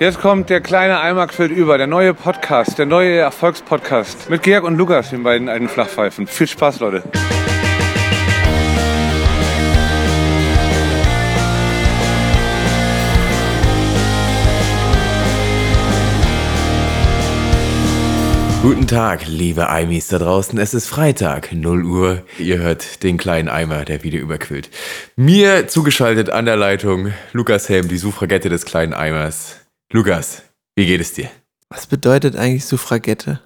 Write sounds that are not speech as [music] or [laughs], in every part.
Jetzt kommt der kleine Eimer quillt über, der neue Podcast, der neue Erfolgspodcast mit Georg und Lukas, den beiden alten Flachpfeifen. Viel Spaß, Leute. Guten Tag, liebe Eimis da draußen. Es ist Freitag, 0 Uhr. Ihr hört den kleinen Eimer, der wieder überquillt. Mir zugeschaltet an der Leitung Lukas Helm, die Suffragette des kleinen Eimers. Lukas, wie geht es dir? Was bedeutet eigentlich Suffragette?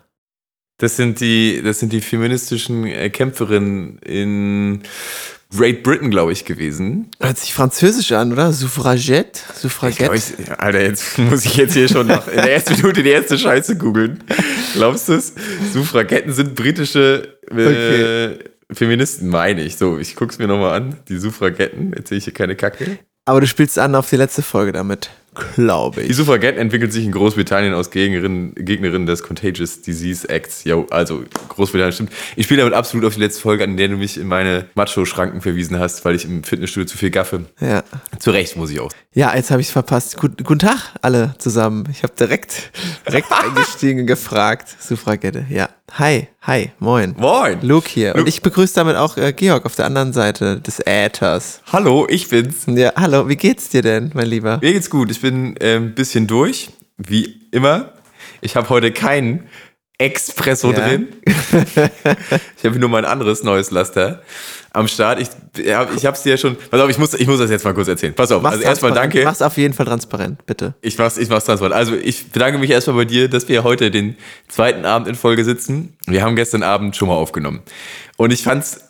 Das sind die, das sind die feministischen äh, Kämpferinnen in Great Britain, glaube ich, gewesen. Hört sich französisch an, oder? Suffragette? Suffragette? Ich glaub, ich, Alter, jetzt muss ich jetzt hier schon noch in der ersten Minute die erste Scheiße googeln. Glaubst du es? Suffragetten sind britische äh, okay. Feministen, meine ich. So, ich guck's mir nochmal an. Die Suffragetten, jetzt sehe ich hier keine Kacke. Aber du spielst an auf die letzte Folge damit glaube ich. Die Suffragetten entwickelt sich in Großbritannien aus Gegnerinnen, Gegnerinnen des Contagious Disease Acts. Jo, also Großbritannien stimmt. Ich spiele damit absolut auf die letzte Folge an, in der du mich in meine Macho-Schranken verwiesen hast, weil ich im Fitnessstudio zu viel gaffe. Ja. Zu Recht muss ich auch. Ja, jetzt habe ich es verpasst. Gut, guten Tag alle zusammen. Ich habe direkt, direkt [laughs] eingestiegen und gefragt. Suffragette, ja. Hi, hi, moin. Moin. Luke hier. Luke. Und ich begrüße damit auch äh, Georg auf der anderen Seite des Äthers. Hallo, ich bin's. Ja, hallo, wie geht's dir denn, mein Lieber? Mir geht's gut. Ich bin äh, ein bisschen durch, wie immer. Ich habe heute keinen Expresso ja. drin. [laughs] ich habe nur mein anderes neues Laster am Start. Ich, ich habe es dir ja schon. Pass auf, ich muss, ich muss das jetzt mal kurz erzählen. Pass auf. Mach's also erstmal danke. Mach's auf jeden Fall transparent, bitte. Ich mach's, ich mach's transparent. Also ich bedanke mich erstmal bei dir, dass wir heute den zweiten Abend in Folge sitzen. Wir haben gestern Abend schon mal aufgenommen. Und ich fand's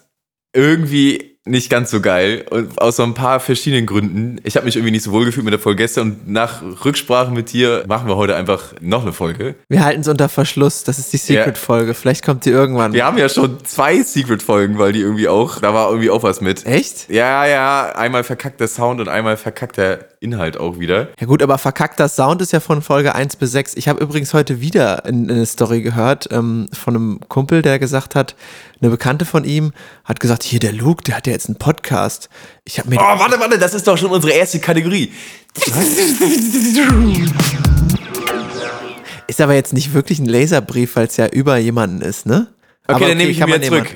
irgendwie nicht ganz so geil. Und aus so ein paar verschiedenen Gründen. Ich habe mich irgendwie nicht so wohl gefühlt mit der Folge gestern und nach Rücksprache mit dir machen wir heute einfach noch eine Folge. Wir halten es unter Verschluss. Das ist die Secret-Folge. Ja. Vielleicht kommt die irgendwann. Wir haben ja schon zwei Secret-Folgen, weil die irgendwie auch, da war irgendwie auch was mit. Echt? Ja, ja. Einmal verkackter Sound und einmal verkackter Inhalt auch wieder. Ja gut, aber verkackter Sound ist ja von Folge 1 bis 6. Ich habe übrigens heute wieder eine Story gehört ähm, von einem Kumpel, der gesagt hat, eine Bekannte von ihm hat gesagt, hier der Luke, der hat ja jetzt einen Podcast. Ich habe mir Oh, warte, warte, das ist doch schon unsere erste Kategorie. [laughs] Ist aber jetzt nicht wirklich ein Laserbrief, weil es ja über jemanden ist, ne? Okay, aber dann okay, nehme ich ihn wieder zurück.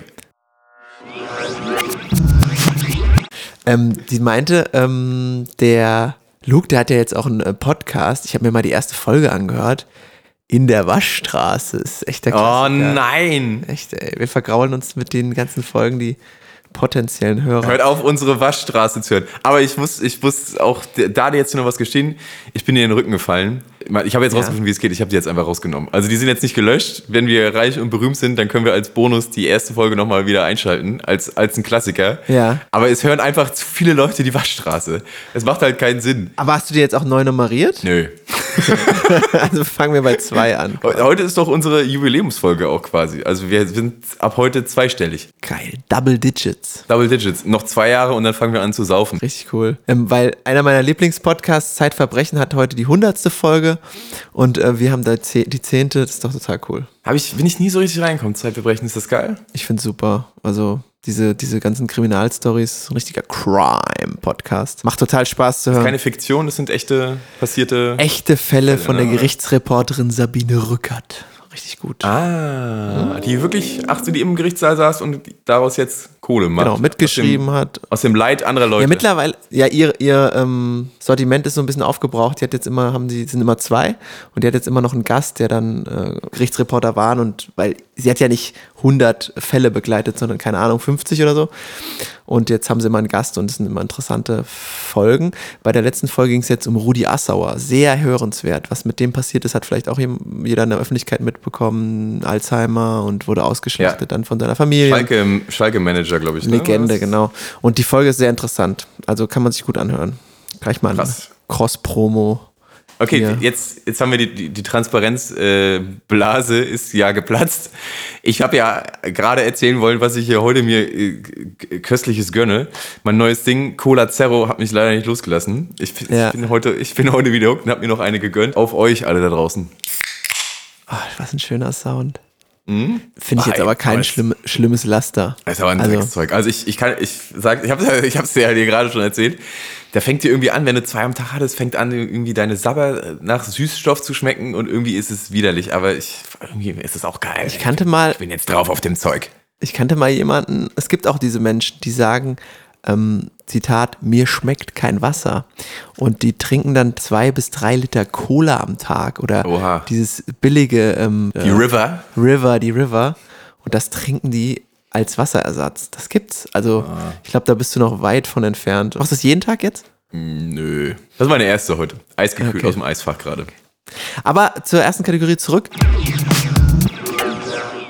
Ähm, die meinte, ähm, der Luke, der hat ja jetzt auch einen äh, Podcast. Ich habe mir mal die erste Folge angehört in der Waschstraße. Ist echt der oh Klassiker. Oh nein! Echt, ey. Wir vergraulen uns mit den ganzen Folgen, die potenziellen Hörer. Hört auf, unsere Waschstraße zu hören. Aber ich muss, ich muss auch da dir jetzt noch was gestehen. Ich bin dir in den Rücken gefallen. Ich habe jetzt ja. rausgefunden, wie es geht. Ich habe die jetzt einfach rausgenommen. Also die sind jetzt nicht gelöscht. Wenn wir reich und berühmt sind, dann können wir als Bonus die erste Folge nochmal wieder einschalten, als, als ein Klassiker. Ja. Aber es hören einfach zu viele Leute die Waschstraße. Es macht halt keinen Sinn. Aber hast du die jetzt auch neu nummeriert? Nö. [laughs] also fangen wir bei zwei an. Heute ist doch unsere Jubiläumsfolge auch quasi. Also wir sind ab heute zweistellig. Geil. Double Digits. Double Digits. Noch zwei Jahre und dann fangen wir an zu saufen. Richtig cool. Ähm, weil einer meiner Lieblingspodcasts, Zeitverbrechen, hat heute die hundertste Folge und äh, wir haben da die zehnte. Das ist doch total cool. Hab ich, bin ich nie so richtig reingekommen. Zeitverbrechen, ist das geil? Ich finde super. Also diese, diese ganzen Kriminalstories, ein richtiger Crime-Podcast. Macht total Spaß zu hören. Das ist keine Fiktion, das sind echte passierte. Echte Fälle, Fälle von der ne? Gerichtsreporterin Sabine Rückert richtig gut. Ah, die wirklich, ach, die im Gerichtssaal saß und daraus jetzt Kohle macht. Genau, mitgeschrieben aus dem, hat. Aus dem Leid anderer Leute. Ja, mittlerweile, ja, ihr, ihr ähm, Sortiment ist so ein bisschen aufgebraucht. Die hat jetzt immer, haben sie, sind immer zwei und die hat jetzt immer noch einen Gast, der dann äh, Gerichtsreporter war und weil sie hat ja nicht 100 Fälle begleitet, sondern keine Ahnung, 50 oder so. Und jetzt haben sie mal einen Gast und es sind immer interessante Folgen. Bei der letzten Folge ging es jetzt um Rudi Assauer. Sehr hörenswert. Was mit dem passiert ist, hat vielleicht auch jeder in der Öffentlichkeit mitbekommen. Alzheimer und wurde ausgeschlachtet ja. dann von seiner Familie. Schalke, Schalke Manager, glaube ich. Ne? Legende, genau. Und die Folge ist sehr interessant. Also kann man sich gut anhören. Gleich mal ein Cross-Promo. Okay, ja. jetzt, jetzt haben wir die, die, die Transparenzblase äh, ist ja geplatzt. Ich habe ja gerade erzählen wollen, was ich hier heute mir äh, köstliches gönne. Mein neues Ding, Cola Zero, hat mich leider nicht losgelassen. Ich, ja. ich bin, heute, ich bin heute wieder hooked und habe mir noch eine gegönnt. Auf euch alle da draußen. Oh, was ein schöner Sound. Finde ich jetzt aber kein schlimm, schlimmes Laster. Das ist aber ein Also- Dreckszeug. Also ich, ich kann, ich sag, ich hab's, ich hab's dir ja dir gerade schon erzählt. Der fängt dir irgendwie an, wenn du zwei am Tag hattest, fängt an, irgendwie deine Sabber nach Süßstoff zu schmecken und irgendwie ist es widerlich, aber ich, irgendwie ist es auch geil. Ich kannte mal, Ich bin jetzt drauf auf dem Zeug. ich kannte mal jemanden, es gibt auch diese Menschen, die sagen, ähm, Zitat, mir schmeckt kein Wasser. Und die trinken dann zwei bis drei Liter Cola am Tag oder Oha. dieses billige ähm, Die River. River, die River. Und das trinken die als Wasserersatz. Das gibt's. Also, Ah. ich glaube, da bist du noch weit von entfernt. Machst du das jeden Tag jetzt? Nö. Das ist meine erste heute. Eisgekühlt Okay. aus dem Eisfach gerade. Aber zur ersten Kategorie zurück.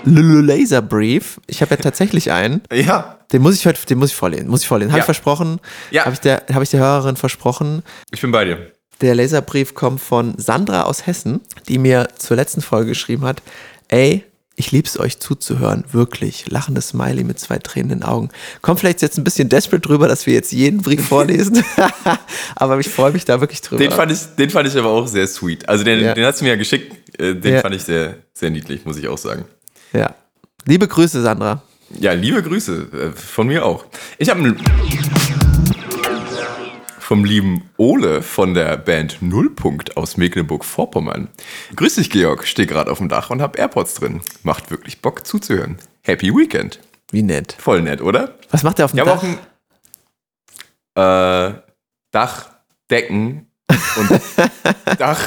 Laser Brief. Ich habe ja tatsächlich einen. Ja. Den muss ich heute, den muss ich vorlesen. Muss ich vorlesen. Habe Ja. ich versprochen. Ja. Habe ich, der- habe ich der Hörerin versprochen. Ich bin bei dir. Der Laserbrief kommt von Sandra aus Hessen, die mir zur letzten Folge geschrieben hat: Ey, ich lieb's euch zuzuhören, wirklich. Lachendes Smiley mit zwei Tränen in den Augen. Kommt vielleicht jetzt ein bisschen desperate drüber, dass wir jetzt jeden Brief [laughs] vorlesen. [laughs] aber ich freue mich da wirklich drüber. Den fand, ich, den fand ich aber auch sehr sweet. Also den, Ja. den hast du mir ja geschickt. Äh, Den Ja. fand ich sehr, sehr niedlich, muss ich auch sagen. ja. Liebe Grüße, Sandra. Ja, liebe Grüße äh, von mir auch. Ich habe einen vom lieben Ole von der Band Nullpunkt aus Mecklenburg-Vorpommern. Grüß dich, Georg. Stehe gerade auf dem Dach und habe AirPods drin. Macht wirklich Bock zuzuhören. Happy Weekend. Wie nett. Voll nett, oder? Was macht der auf dem Ich habe Dach? auch ein äh, Dach, Decken und [laughs] Dach,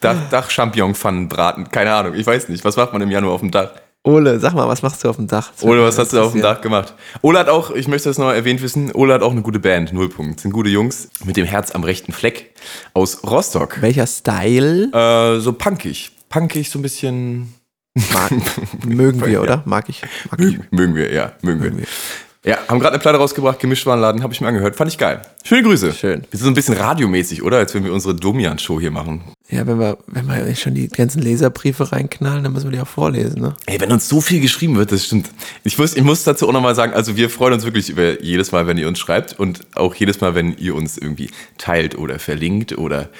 Dach, Dach Champignon-Pfannenbraten. Keine Ahnung, ich weiß nicht. Was macht man im Januar auf dem Dach? Ole, sag mal, was machst du auf dem Dach? Das Ole, was hast du auf dem. Dach gemacht? Ole hat auch, ich möchte das noch erwähnt wissen, Ole hat auch eine gute Band, Nullpunkt. Sind gute Jungs mit dem Herz am rechten Fleck aus Rostock. Welcher Style Äh, so punkig. Punkig, so ein bisschen. mag, [laughs] mögen wir, oder? Mag ich. Mag ich. Mögen wir, ja, mögen, Mögen wir. wir. Ja, haben gerade eine Platte rausgebracht, Gemischtwarenladen, habe ich mir angehört. Fand ich geil. Schöne Grüße. Schön. Wir sind so ein bisschen radiomäßig, oder? Als wenn wir unsere Domian-Show hier machen. Ja, wenn wir, wenn wir schon die ganzen Leserbriefe reinknallen, dann müssen wir die auch vorlesen, ne? Ey, wenn uns so viel geschrieben wird, das stimmt. Ich muss, ich muss dazu auch nochmal sagen, also wir freuen uns wirklich über jedes Mal, wenn ihr uns schreibt und auch jedes Mal, wenn ihr uns irgendwie teilt oder verlinkt oder,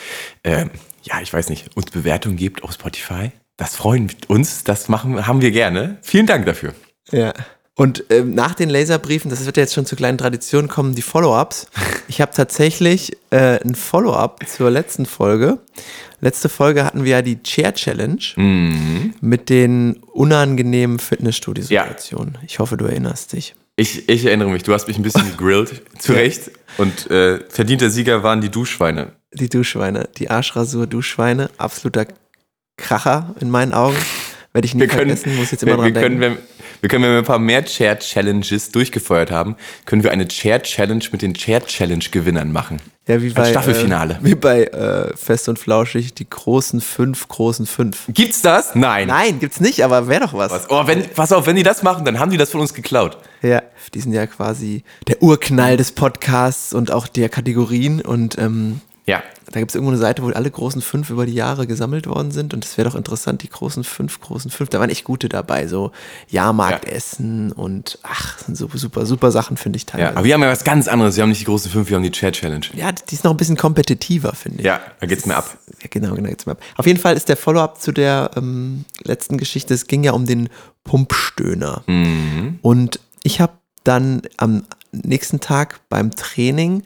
ähm, ja, ich weiß nicht, uns Bewertungen gebt auf Spotify. Das freuen uns, das machen, haben wir gerne. Vielen Dank dafür. Ja. Und ähm, nach den Laserbriefen, das wird ja jetzt schon zur kleinen Tradition, kommen die Follow-ups. Ich habe tatsächlich äh, ein Follow-up zur letzten Folge. Letzte Folge hatten wir ja die Chair Challenge mit den unangenehmen Fitnessstudio-Situationen. Ich hoffe, du erinnerst dich. Ich, ich erinnere mich, du hast mich ein bisschen gegrillt, [laughs] zu Recht. Und äh, verdienter Sieger waren die Duschschweine. Die Duschschweine, die Arschrasur-Duschschweine, absoluter Kracher in meinen Augen. Werde ich nie Wir können, vergessen, muss jetzt immer wir, dran wir, können denken. wenn, wir können, wenn wir ein paar mehr Chair-Challenges durchgefeuert haben, können wir eine Chair-Challenge mit den Chair-Challenge-Gewinnern machen. Ja, wie bei, Staffelfinale. Äh, wie bei äh, Fest und Flauschig, die großen fünf, großen fünf. Gibt's das? Nein. Nein, gibt's nicht, aber wäre doch was. Was? Oh, wenn, pass auf, wenn die das machen, dann haben die das von uns geklaut. Ja, die sind ja quasi der Urknall des Podcasts und auch der Kategorien. Und ähm, Ja. da gibt es irgendwo eine Seite, wo alle großen fünf über die Jahre gesammelt worden sind. Und es wäre doch interessant, die großen fünf, großen fünf. Da waren echt gute dabei. So Jahrmarktessen und ach, sind so super, super Sachen, finde ich ja. teilweise. Aber wir haben ja was ganz anderes. Wir haben nicht die große fünf, wir haben die Chair-Challenge. Ja, die ist noch ein bisschen kompetitiver, finde ich. Ja, da geht's mir ab. Ja, genau, genau, jetzt mal. ab. Auf jeden Fall ist der Follow-up zu der ähm, letzten Geschichte, es ging ja um den Pumpstöhner. Und ich habe dann am nächsten Tag beim Training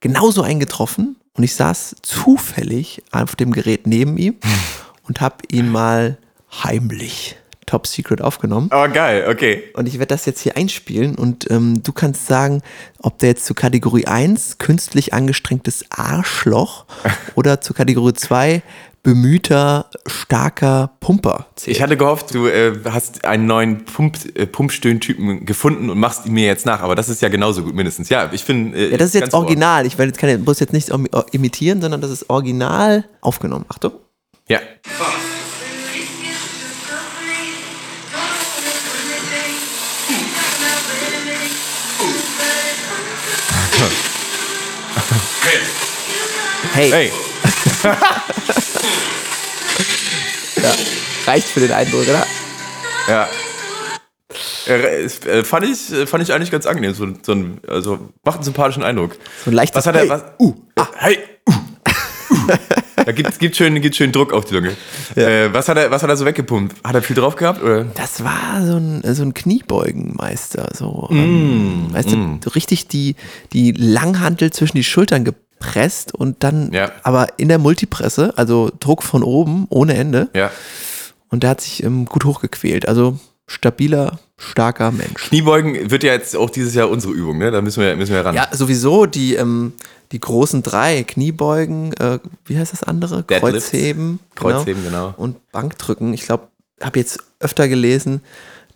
genauso einen getroffen und ich saß zufällig auf dem Gerät neben ihm [laughs] und habe ihn mal heimlich Top Secret aufgenommen. Oh, geil, okay. Und ich werde das jetzt hier einspielen und ähm, du kannst sagen, ob der jetzt zu Kategorie 1 künstlich angestrengtes Arschloch [laughs] oder zu Kategorie 2 bemühter, starker Pumper zählt. Ich hatte gehofft, du äh, hast einen neuen Pump, äh, Pumpstöhntypen gefunden und machst ihn mir jetzt nach, aber das ist ja genauso gut mindestens. Ja, ich finde. Äh, ja, das ist jetzt original. Ich werde jetzt keine, muss jetzt nicht imitieren, sondern das ist original aufgenommen. Achtung. Ja. Hey, Hey. Reicht für den Eindruck, oder? Ja. Äh, äh, fand, ich, äh, fand ich eigentlich ganz angenehm. So, so ein, also macht einen sympathischen Eindruck. So ein leichtes Was hat er? Hey. Was? Uh, ah, hey, uh, uh. [laughs] Da gibt es gibt schön, gibt schön Druck auf die Lunge. Äh, was, hat er, was hat er so weggepumpt? Hat er viel drauf gehabt? Oder? Das war so ein, so ein Kniebeugenmeister. So, Mm, ähm, weißt du, so richtig die, die Langhantel zwischen die Schultern gepresst und dann Ja. aber in der Multipresse, also Druck von oben ohne Ende. Ja. Und der hat sich ähm, gut hochgequält. Also stabiler, starker Mensch. Kniebeugen wird ja jetzt auch dieses Jahr unsere Übung, ne? Da müssen wir, müssen wir ran. Ja, sowieso die, ähm, die großen drei, Kniebeugen, äh, wie heißt das andere? Deadlifts. Kreuzheben. Kreuzheben, genau. Und Bankdrücken. Ich glaube, habe jetzt öfter gelesen,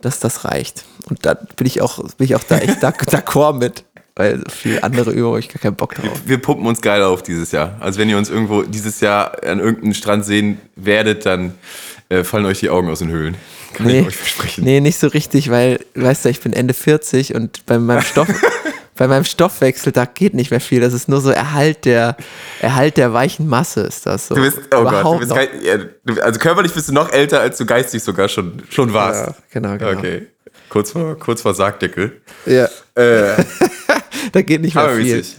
dass das reicht. Und da bin ich auch, bin ich auch da echt [laughs] d'ac- d'accord mit. Weil viel andere habe ich gar keinen Bock drauf. Wir pumpen uns geil auf dieses Jahr. Also wenn ihr uns irgendwo dieses Jahr an irgendeinem Strand sehen werdet, dann äh, fallen euch die Augen aus den Höhlen. Kann Nee, ich euch versprechen. nee, nicht so richtig, weil, weißt du, ich bin Ende 40 und bei meinem Stoff, [laughs] bei meinem Stoffwechsel, da geht nicht mehr viel. Das ist nur so Erhalt der, Erhalt der weichen Masse ist das so. Du bist, oh Gott, du Überhaupt bist du, also körperlich bist du noch älter, als du geistig sogar schon, schon warst. Ja, genau, genau. Okay. Kurz vor, kurz vor Sargdeckel. Ja, Äh, [laughs] [laughs] da geht nicht mehr aber viel. witzig.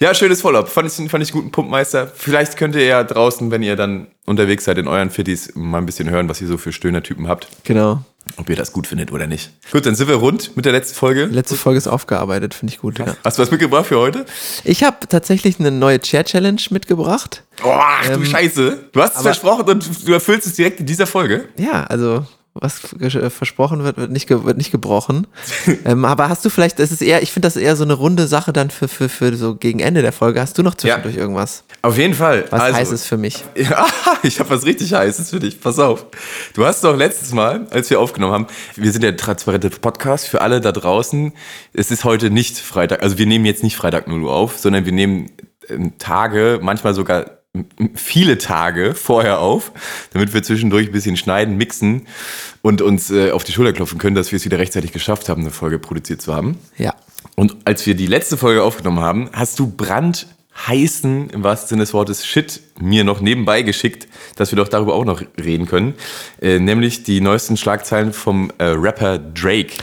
Ja, schönes Follow-up. Fand ich, fand ich guten Pumpmeister. Vielleicht könnt ihr ja draußen, wenn ihr dann unterwegs seid in euren Fittis, mal ein bisschen hören, was ihr so für Stöhnertypen habt. Genau. Ob ihr das gut findet oder nicht. Gut, dann sind wir rund mit der letzten Folge. Die letzte Folge ist aufgearbeitet, finde ich gut. Ja. Hast du was mitgebracht für heute? Ich habe tatsächlich eine neue Chair-Challenge mitgebracht. Oh, ach du Scheiße. Du hast es versprochen und du erfüllst es direkt in dieser Folge. Ja, also was äh, versprochen wird, wird nicht, wird nicht gebrochen. [laughs] ähm, aber hast du vielleicht, das ist eher, ich finde das eher so eine runde Sache dann für, für, für so gegen Ende der Folge. Hast du noch zwischendurch irgendwas? Auf jeden Fall. Was also, heißt es für mich? [laughs] Ja, ich habe was richtig Heißes für dich. Pass auf. Du hast doch letztes Mal, als wir aufgenommen haben, wir sind der transparente Podcast für alle da draußen. Es ist heute nicht Freitag, also wir nehmen jetzt nicht Freitag 0 Uhr auf, sondern wir nehmen ähm, Tage, manchmal sogar viele Tage vorher auf, damit wir zwischendurch ein bisschen schneiden, mixen und uns äh, auf die Schulter klopfen können, dass wir es wieder rechtzeitig geschafft haben, eine Folge produziert zu haben. Ja. Und als wir die letzte Folge aufgenommen haben, hast du brandheißen, im wahrsten Sinne des Wortes, Shit mir noch nebenbei geschickt, dass wir doch darüber auch noch reden können. Äh, nämlich die neuesten Schlagzeilen vom äh, Rapper Drake.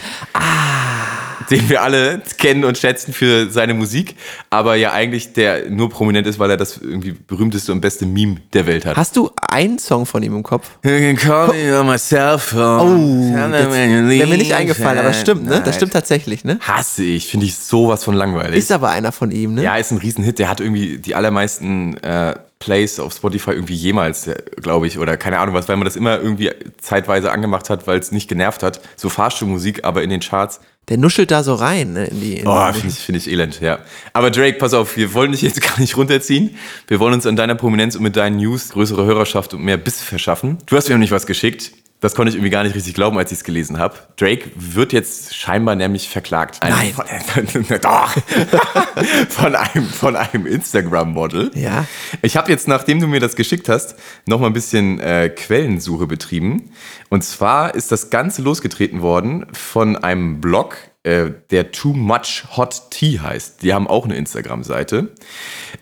Den wir alle kennen und schätzen für seine Musik, aber ja eigentlich der nur prominent ist, weil er das irgendwie berühmteste und beste Meme der Welt hat. Hast du einen Song von ihm im Kopf? You can call me on my cell phone. You Wäre mir nicht eingefallen, aber stimmt, ne? Das stimmt tatsächlich, ne? Hasse ich, finde ich sowas von langweilig. Ist aber einer von ihm, ne? Ja, ist ein Riesenhit. Der hat irgendwie die allermeisten äh, Plays auf Spotify irgendwie jemals, glaube ich, oder keine Ahnung was, weil man das immer irgendwie zeitweise angemacht hat, weil es nicht genervt hat. So Fahrstuhlmusik, aber in den Charts. Der nuschelt da so rein, ne? In die, in Oh, finde ich, find ich elend, ja. Aber Drake, pass auf, wir wollen dich jetzt [laughs] gar nicht runterziehen. Wir wollen uns an deiner Prominenz und mit deinen News größere Hörerschaft und mehr Biss verschaffen. Du hast mir nämlich was geschickt. Das konnte ich irgendwie gar nicht richtig glauben, als ich es gelesen habe. Drake wird jetzt scheinbar nämlich verklagt. Ein- Nein. Von, [laughs] doch. [laughs] von einem, von einem Instagram-Model. Ja. Ich habe jetzt, nachdem du mir das geschickt hast, noch mal ein bisschen äh, Quellensuche betrieben. Und zwar ist das Ganze losgetreten worden von einem Blog, äh, der Too Much Hot Tea heißt. Die haben auch eine Instagram-Seite.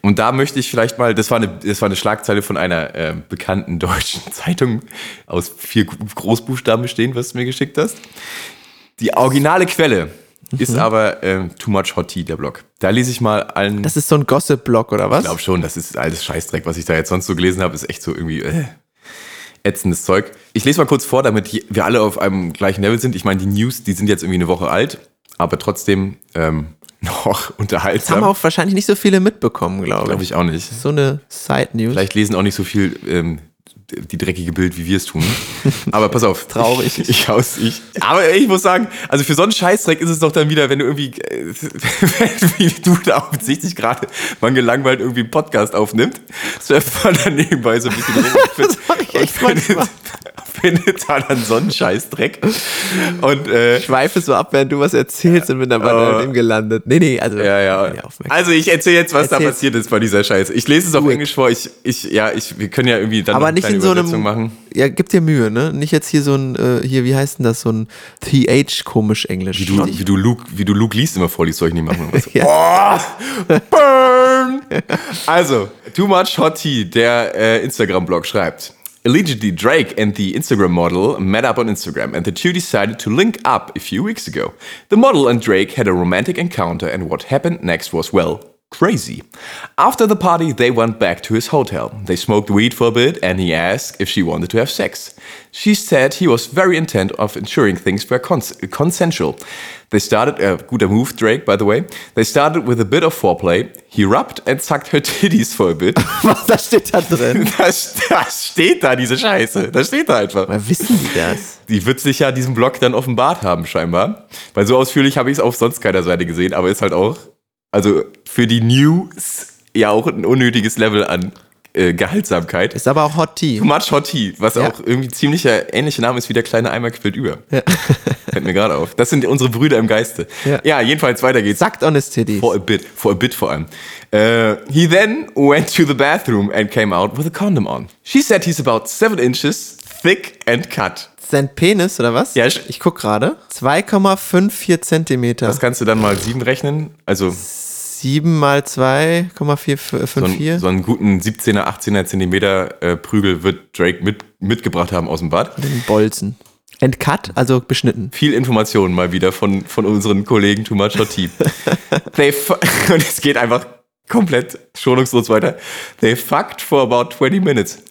Und da möchte ich vielleicht mal, das war eine, das war eine Schlagzeile von einer äh, bekannten [laughs] deutschen Zeitung aus vier Großbuchstaben bestehend, was du mir geschickt hast. Die originale Quelle ist aber ähm, Too Much Hot Tea, der Blog. Da lese ich mal allen. Das ist so ein Gossip-Blog, oder was? Ich glaube schon, das ist alles Scheißdreck, was ich da jetzt sonst so gelesen habe, ist echt so irgendwie äh, ätzendes Zeug. Ich lese mal kurz vor, damit wir alle auf einem gleichen Level sind. Ich meine, die News, die sind jetzt irgendwie eine Woche alt, aber trotzdem ähm, [laughs] noch Das haben unterhaltsam. auch wahrscheinlich nicht so viele mitbekommen, glaube Glaube ich. ich auch nicht. So eine Side-News. Vielleicht lesen auch nicht so viel ähm, die dreckige Bild, wie wir es tun. Aber pass auf. [laughs] Traurig. Ich, ich, aus, ich, aber ich muss sagen, also für so einen Scheißdreck ist es doch dann wieder, wenn du irgendwie, äh, [laughs] wie du da offensichtlich gerade mal gelangweilt irgendwie einen Podcast aufnimmt, surft man dann nebenbei so ein bisschen [laughs] rum Das mach ich echt findet, da dann so einen Scheißdreck. Und äh, Ich schweife so ab, während du was erzählst und bin dann bei Oh. dem gelandet. Nee, nee, also. Ja, ja. Also ich erzähle jetzt, was da Erzähl's. passiert ist bei dieser Scheiße. Ich lese es auf. Englisch vor. Ich, ich, ja, ich, wir können ja irgendwie dann aber nicht in so einem. Machen. Ja, gib dir Mühe, ne? Nicht jetzt hier so ein, äh, hier, wie heißt denn das, so ein TH komisch Englisch. Wie du, wie du Luke, wie du Luke liest immer vorliest, soll ich nicht machen. [laughs] Ja. Oh, burn! Also, Too Much Hot Tea, der äh, Instagram-Blog schreibt. Allegedly, Drake and the Instagram model met up on Instagram, and the two decided to link up a few weeks ago. The model and Drake had a romantic encounter, and what happened next was, well, crazy. After the party, they went back to his hotel. They smoked weed for a bit and he asked if she wanted to have sex. She said he was very intent of ensuring things were cons consensual. They started, uh, guter move, Drake, by the way. They started with a bit of foreplay. He rubbed and sucked her [laughs] titties for a bit. [laughs] Was, das steht da drin? [laughs] Das, das steht da, diese Scheiße. Das steht da einfach. Woher wissen die das? Die wird sich ja diesen Blog dann offenbart haben, scheinbar. Weil so ausführlich habe ich es auf sonst keiner Seite gesehen, aber ist halt auch, also für die News ja auch ein unnötiges Level an äh, Gehaltsamkeit. Ist aber auch Hot Tea. Too much hot tea, was Ja. auch irgendwie ziemlicher ähnlicher Name ist wie der kleine Eimer quillt über. Ja. [laughs] Fällt mir gerade auf. Das sind unsere Brüder im Geiste. Ja. ja jedenfalls weiter geht's. Sucked on his titties. For a bit, for a bit vor allem. Uh, he then went to the bathroom and came out with a condom on. She said he's about seven inches thick and cut. Sein Penis, oder was? Ja, ich- ich guck gerade. 2,54 Zentimeter. Das kannst du dann mal sieben rechnen. Also 7 mal 2,454. so, einen, so einen guten 17er, 18er Zentimeter äh, Prügel wird Drake mit, mitgebracht haben aus dem Bad. Den Bolzen. Entcut, also beschnitten. Viel Informationen mal wieder von, von unseren Kollegen Too Much Hot Tea. [laughs] [laughs] Und es geht einfach komplett schonungslos weiter. They fucked for about 20 minutes.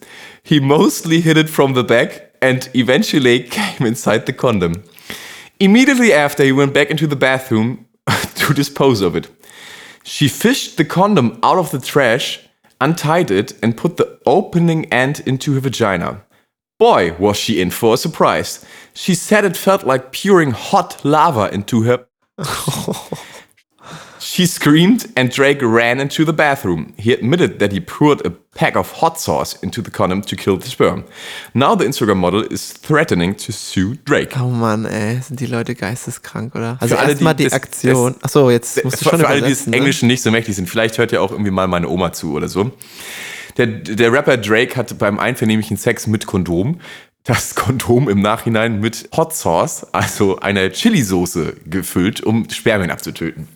He mostly hit it from the back and eventually came inside the condom. Immediately after, he went back into the bathroom [laughs] to dispose of it. She fished the condom out of the trash, untied it, and put the opening end into her vagina. Boy, was she in for a surprise. She said it felt like pouring hot lava into her. [laughs] She screamed and Drake ran into the bathroom. He admitted that he poured a pack of hot sauce into the condom to kill the sperm. Now the Instagram model is threatening to sue Drake. Oh Mann, ey, sind die Leute geisteskrank, oder? Also erstmal die die das- Aktion. Achso, jetzt musst du für, schon für alle, die übersetzen, ne? Englischen nicht so mächtig sind, vielleicht hört ja auch irgendwie mal meine Oma zu oder so. Der, der Rapper Drake hat beim einvernehmlichen Sex mit Kondom das Kondom im Nachhinein mit Hot Sauce, also einer Chili-Soße, gefüllt, um Spermien abzutöten.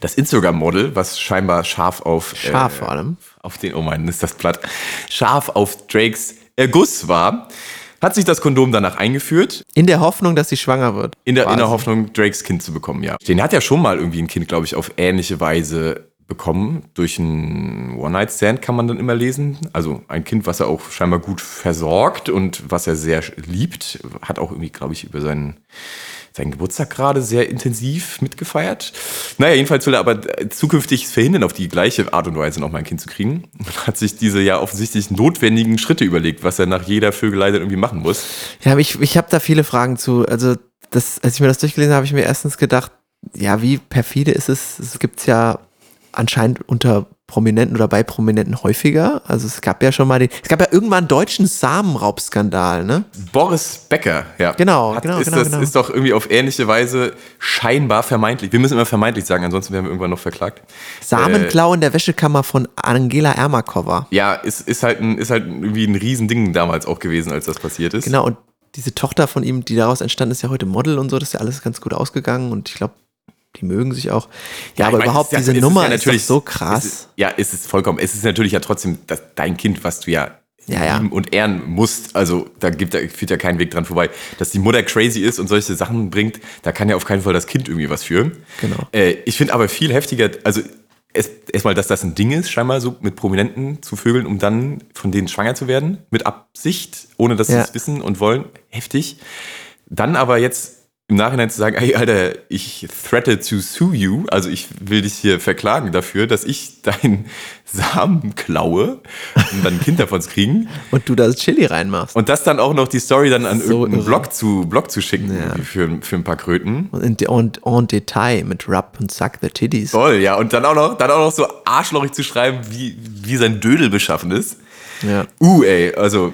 Das Instagram-Model, was scheinbar scharf auf Scharf vor allem. auf den, oh mein, ist das platt, scharf auf Drakes Erguss war, hat sich das Kondom danach eingeführt, In der Hoffnung, dass sie schwanger wird. in der, in der. Hoffnung, Drakes Kind zu bekommen, ja. Den hat ja schon mal irgendwie ein Kind, glaube ich, auf ähnliche Weise bekommen. Durch einen One-Night-Stand kann man dann immer lesen. Also ein Kind, was er auch scheinbar gut versorgt und was er sehr liebt. Hat auch irgendwie, glaube ich, über seinen, seinen Geburtstag gerade sehr intensiv mitgefeiert. Naja, jedenfalls will er aber zukünftig verhindern, auf die gleiche Art und Weise nochmal ein Kind zu kriegen. Hat sich diese ja offensichtlich notwendigen Schritte überlegt, was er nach jeder Vögelei dann irgendwie machen muss. Ja, ich, ich habe da viele Fragen zu. Also, das, als ich mir das durchgelesen habe, habe ich mir erstens gedacht, ja, wie perfide ist es? Es gibt ja anscheinend unter Prominenten oder bei Prominenten häufiger. Also es gab ja schon mal den, es gab ja irgendwann einen deutschen Samenraubskandal, ne? Boris Becker, ja. Genau, genau, ist genau, Das genau. ist doch irgendwie auf ähnliche Weise scheinbar vermeintlich. Wir müssen immer vermeintlich sagen, ansonsten werden wir irgendwann noch verklagt. Samenklau in der Wäschekammer von Angela Ermakova. Ja, ist, ist, halt ein, ist halt irgendwie ein Riesending damals auch gewesen, als das passiert ist. Genau, und diese Tochter von ihm, die daraus entstanden ist, ja heute Model und so, das ist ja alles ganz gut ausgegangen und ich glaube, die mögen sich auch. Ja, aber ich meine, überhaupt, es ist ja- diese es ist Nummer ja ist, natürlich- so Es krass. ist, ja, es ist vollkommen. Es ist natürlich ja trotzdem das, dein Kind, was du ja, Ja, ja. lieben und ehren musst. Also da gibt da führt ja kein Weg dran vorbei. Dass die Mutter crazy ist und solche Sachen bringt, da kann ja auf keinen Fall das Kind irgendwie was für. Genau. Äh, ich finde aber viel heftiger, also es- erstmal, dass das ein Ding ist, scheinbar so mit Prominenten zu vögeln, um dann von denen schwanger zu werden, mit Absicht, ohne dass sie Ja. es wissen und wollen. Heftig. Dann aber jetzt im Nachhinein zu sagen, ey, Alter, ich threate to sue you, also ich will dich hier verklagen dafür, dass ich deinen Samen klaue, um dann ein Kind davon zu kriegen. Und du das Chili reinmachst. Und das dann auch noch die Story dann an So irgendeinen irre. Blog zu, Blog zu schicken Ja. für, für ein paar Kröten. Und in, und en Detail mit Rub und Suck the Titties. Toll, ja. Und dann auch noch, dann auch noch so arschlochig zu schreiben, wie, wie sein Dödel beschaffen ist. Ja. Uh, ey, also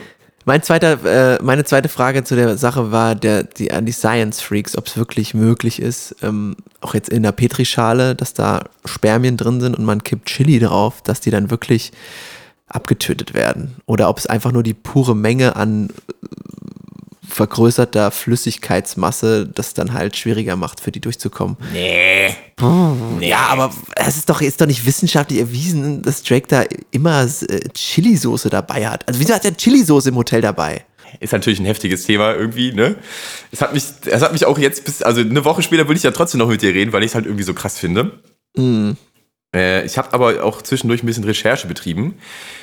Mein zweiter, äh, meine zweite Frage zu der Sache war der, die, an die Science Freaks, ob es wirklich möglich ist, ähm, auch jetzt in der Petrischale, dass da Spermien drin sind und man kippt Chili drauf, dass die dann wirklich abgetötet werden. Oder ob es einfach nur die pure Menge an äh, vergrößerter Flüssigkeitsmasse das dann halt schwieriger macht, für die durchzukommen. nee. Ja, aber es ist doch, ist doch nicht wissenschaftlich erwiesen, dass Drake da immer äh, Chili-Soße dabei hat. Also wieso hat er Chili-Soße im Hotel dabei? Ist natürlich ein heftiges Thema irgendwie, ne? Es hat mich, es hat mich auch jetzt bis, also eine Woche später würde ich ja trotzdem noch mit dir reden, weil ich es halt irgendwie so krass finde. Äh, ich habe aber auch zwischendurch ein bisschen Recherche betrieben,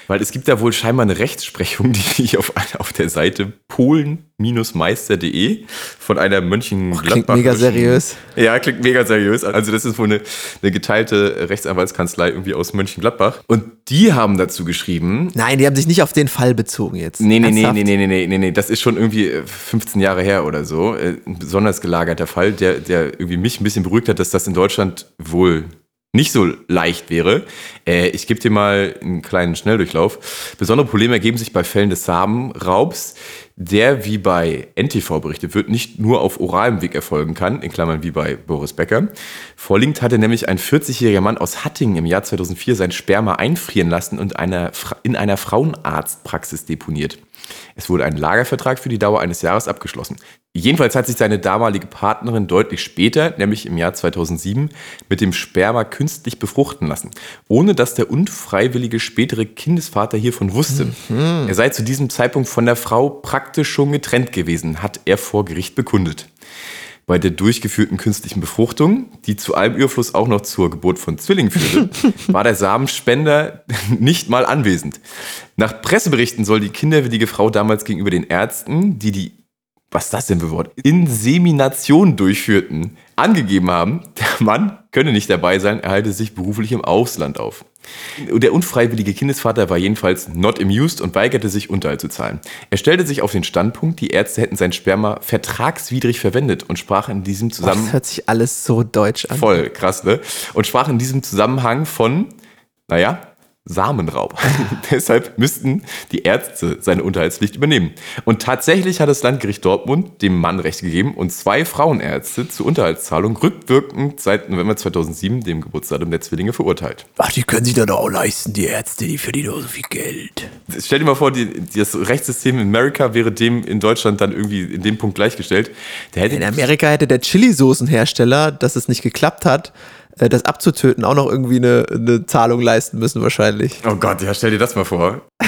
weil es gibt da wohl scheinbar eine Rechtsprechung, [laughs] die ich auf, auf der Seite polen-meister.de von einer Mönchengladbach. Klingt mega seriös. Ja, klingt mega seriös. Also das ist wohl eine, eine geteilte Rechtsanwaltskanzlei irgendwie aus Mönchengladbach. Und die haben dazu geschrieben, Nein, die haben sich nicht auf den Fall bezogen jetzt. Nee, nee, nee, Ernsthaft? nee, nee, nee, nee, nee, nee, das ist schon irgendwie äh, 15 Jahre her oder so. Äh, Ein besonders gelagerter Fall, der, der irgendwie mich ein bisschen beruhigt hat, dass das in Deutschland wohl nicht so leicht wäre. Äh, ich gebe dir mal einen kleinen Schnelldurchlauf. Besondere Probleme ergeben sich bei Fällen des Samenraubs, der wie bei NTV berichtet wird, nicht nur auf oralem Weg erfolgen kann, in Klammern wie bei Boris Becker. Vorliegend hatte nämlich ein 40-jähriger Mann aus Hattingen im Jahr 2004 sein Sperma einfrieren lassen und einer, in einer Frauenarztpraxis deponiert. Es wurde ein Lagervertrag für die Dauer eines Jahres abgeschlossen. Jedenfalls hat sich seine damalige Partnerin deutlich später, nämlich im Jahr 2007, mit dem Sperma künstlich befruchten lassen, ohne dass der unfreiwillige spätere Kindesvater hiervon wusste. Er sei zu diesem Zeitpunkt von der Frau praktisch schon getrennt gewesen, hat er vor Gericht bekundet. Bei der durchgeführten künstlichen Befruchtung, die zu allem Überfluss auch noch zur Geburt von Zwillingen führte, [laughs] war der Samenspender [laughs] nicht mal anwesend. Nach Presseberichten soll die kinderwillige Frau damals gegenüber den Ärzten, die die, was ist das denn für Wort, Insemination durchführten, angegeben haben, der Mann könne nicht dabei sein, er halte sich beruflich im Ausland auf. Der unfreiwillige Kindesvater war jedenfalls not amused und weigerte sich, Unterhalt zu zahlen. Er stellte sich auf den Standpunkt, die Ärzte hätten sein Sperma vertragswidrig verwendet und sprach in diesem Boah, Das Zusammenhang hört sich alles so deutsch an. voll krass, ne? Und sprach in diesem Zusammenhang von, naja, Samenraub. [laughs] Deshalb müssten die Ärzte seine Unterhaltspflicht übernehmen. Und tatsächlich hat das Landgericht Dortmund dem Mann Recht gegeben und zwei Frauenärzte zur Unterhaltszahlung rückwirkend seit November 2007, dem Geburtsdatum der Zwillinge, verurteilt. Ach, die können sich doch auch leisten, die Ärzte, die verdienen auch so viel Geld. Stell dir mal vor, die, das Rechtssystem in Amerika wäre dem in Deutschland dann irgendwie in dem Punkt gleichgestellt. Der hätte In Amerika hätte der Chili-Soßenhersteller, dass es nicht geklappt hat, das abzutöten, auch noch irgendwie eine, eine Zahlung leisten müssen wahrscheinlich. Oh Gott, ja, stell dir das mal vor. [laughs]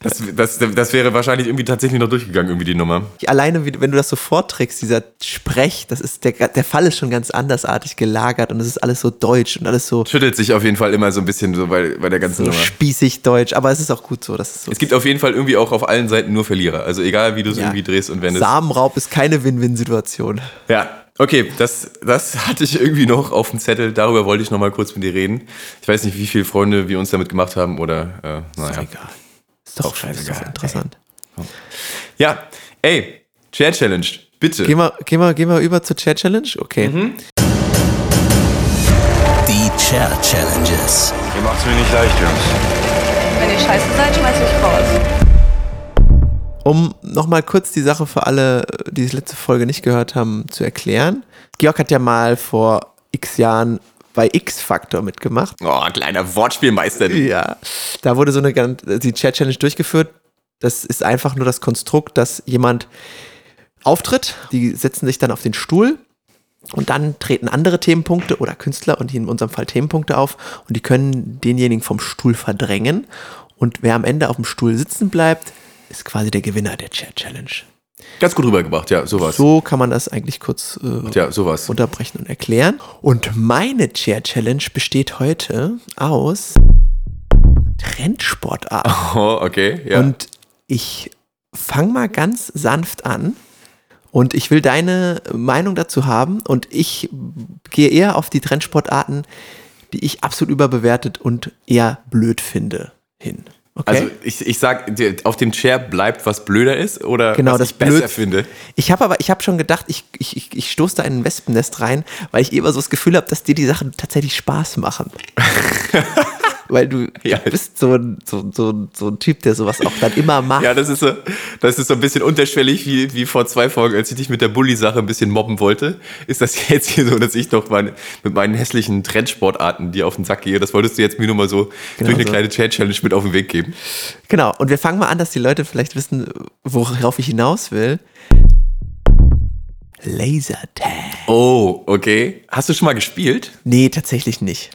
Das, das, das wäre wahrscheinlich irgendwie tatsächlich noch durchgegangen, irgendwie die Nummer. Alleine, wenn du das so vorträgst, dieser Sprech, das ist, der, der Fall ist schon ganz andersartig gelagert und es ist alles so deutsch und alles so, Schüttelt sich auf jeden Fall immer so ein bisschen so bei, bei der ganzen so Nummer. spießig deutsch, aber es ist auch gut so. Das ist so Es gibt auf jeden Fall irgendwie auch auf allen Seiten nur Verlierer. Also egal, wie du es Ja. irgendwie drehst und wendest. Samenraub ist keine Win-Win-Situation. Ja, okay, das, das [laughs] hatte ich irgendwie noch auf dem Zettel. Darüber wollte ich noch mal kurz mit dir reden. Ich weiß nicht, wie viele Freunde wir uns damit gemacht haben oder, äh, naja. Egal. Ist doch, Auch scheißegal. ist doch interessant. Ja, ey, Chair Challenge, bitte. Gehen wir, gehen, wir, gehen wir über zur Chat Challenge? Okay. Mhm. Die Chair Challenges. Ihr macht's mir nicht leicht, Jungs. Wenn ihr scheiße seid, schmeiß ich raus. Um nochmal kurz die Sache für alle, die die letzte Folge nicht gehört haben, zu erklären. Georg hat ja mal vor x Jahren bei X-Factor mitgemacht. Oh, kleiner Wortspielmeister. Ja. Da wurde so eine ganz- die Chat Challenge durchgeführt. Das ist einfach nur das Konstrukt, dass jemand auftritt, die setzen sich dann auf den Stuhl und dann treten andere Themenpunkte oder Künstler und in unserem Fall Themenpunkte auf und die können denjenigen vom Stuhl verdrängen und wer am Ende auf dem Stuhl sitzen bleibt, ist quasi der Gewinner der Chat Challenge. Ganz gut rübergebracht, ja, sowas. So kann man das eigentlich kurz äh, Ja, sowas. unterbrechen und erklären. Und meine Chair Challenge besteht heute aus Trendsportarten. [laughs] Oh, okay, ja. Und ich fange mal ganz sanft an. Und ich will deine Meinung dazu haben. Und ich gehe eher auf die Trendsportarten, die ich absolut überbewertet und eher blöd finde, hin. Okay? Also ich, ich sag, auf dem Chair bleibt, was blöder ist oder Genau, was das ich besser Blöd- finde. Ich habe aber, ich habe schon gedacht, ich, ich, ich, ich stoße da in ein Wespennest rein, weil ich immer so das Gefühl habe, dass dir die Sachen tatsächlich Spaß machen. [laughs] weil du, Ja. bist so ein, so, so, so ein Typ, der sowas auch dann immer macht. Ja, das ist so, das ist so ein bisschen unterschwellig wie, wie vor zwei Folgen, als ich dich mit der Bully-Sache ein bisschen mobben wollte. Ist das [laughs] jetzt hier so, dass ich doch meine, mit meinen hässlichen Trendsportarten dir auf den Sack gehe? Das wolltest du jetzt mir nur mal so Genau durch eine so. kleine Chat-Challenge mit auf den Weg geben. Genau, und wir fangen mal an, dass die Leute vielleicht wissen, worauf ich hinaus will. Lasertag. Oh, okay. Hast du schon mal gespielt? Nee, tatsächlich nicht.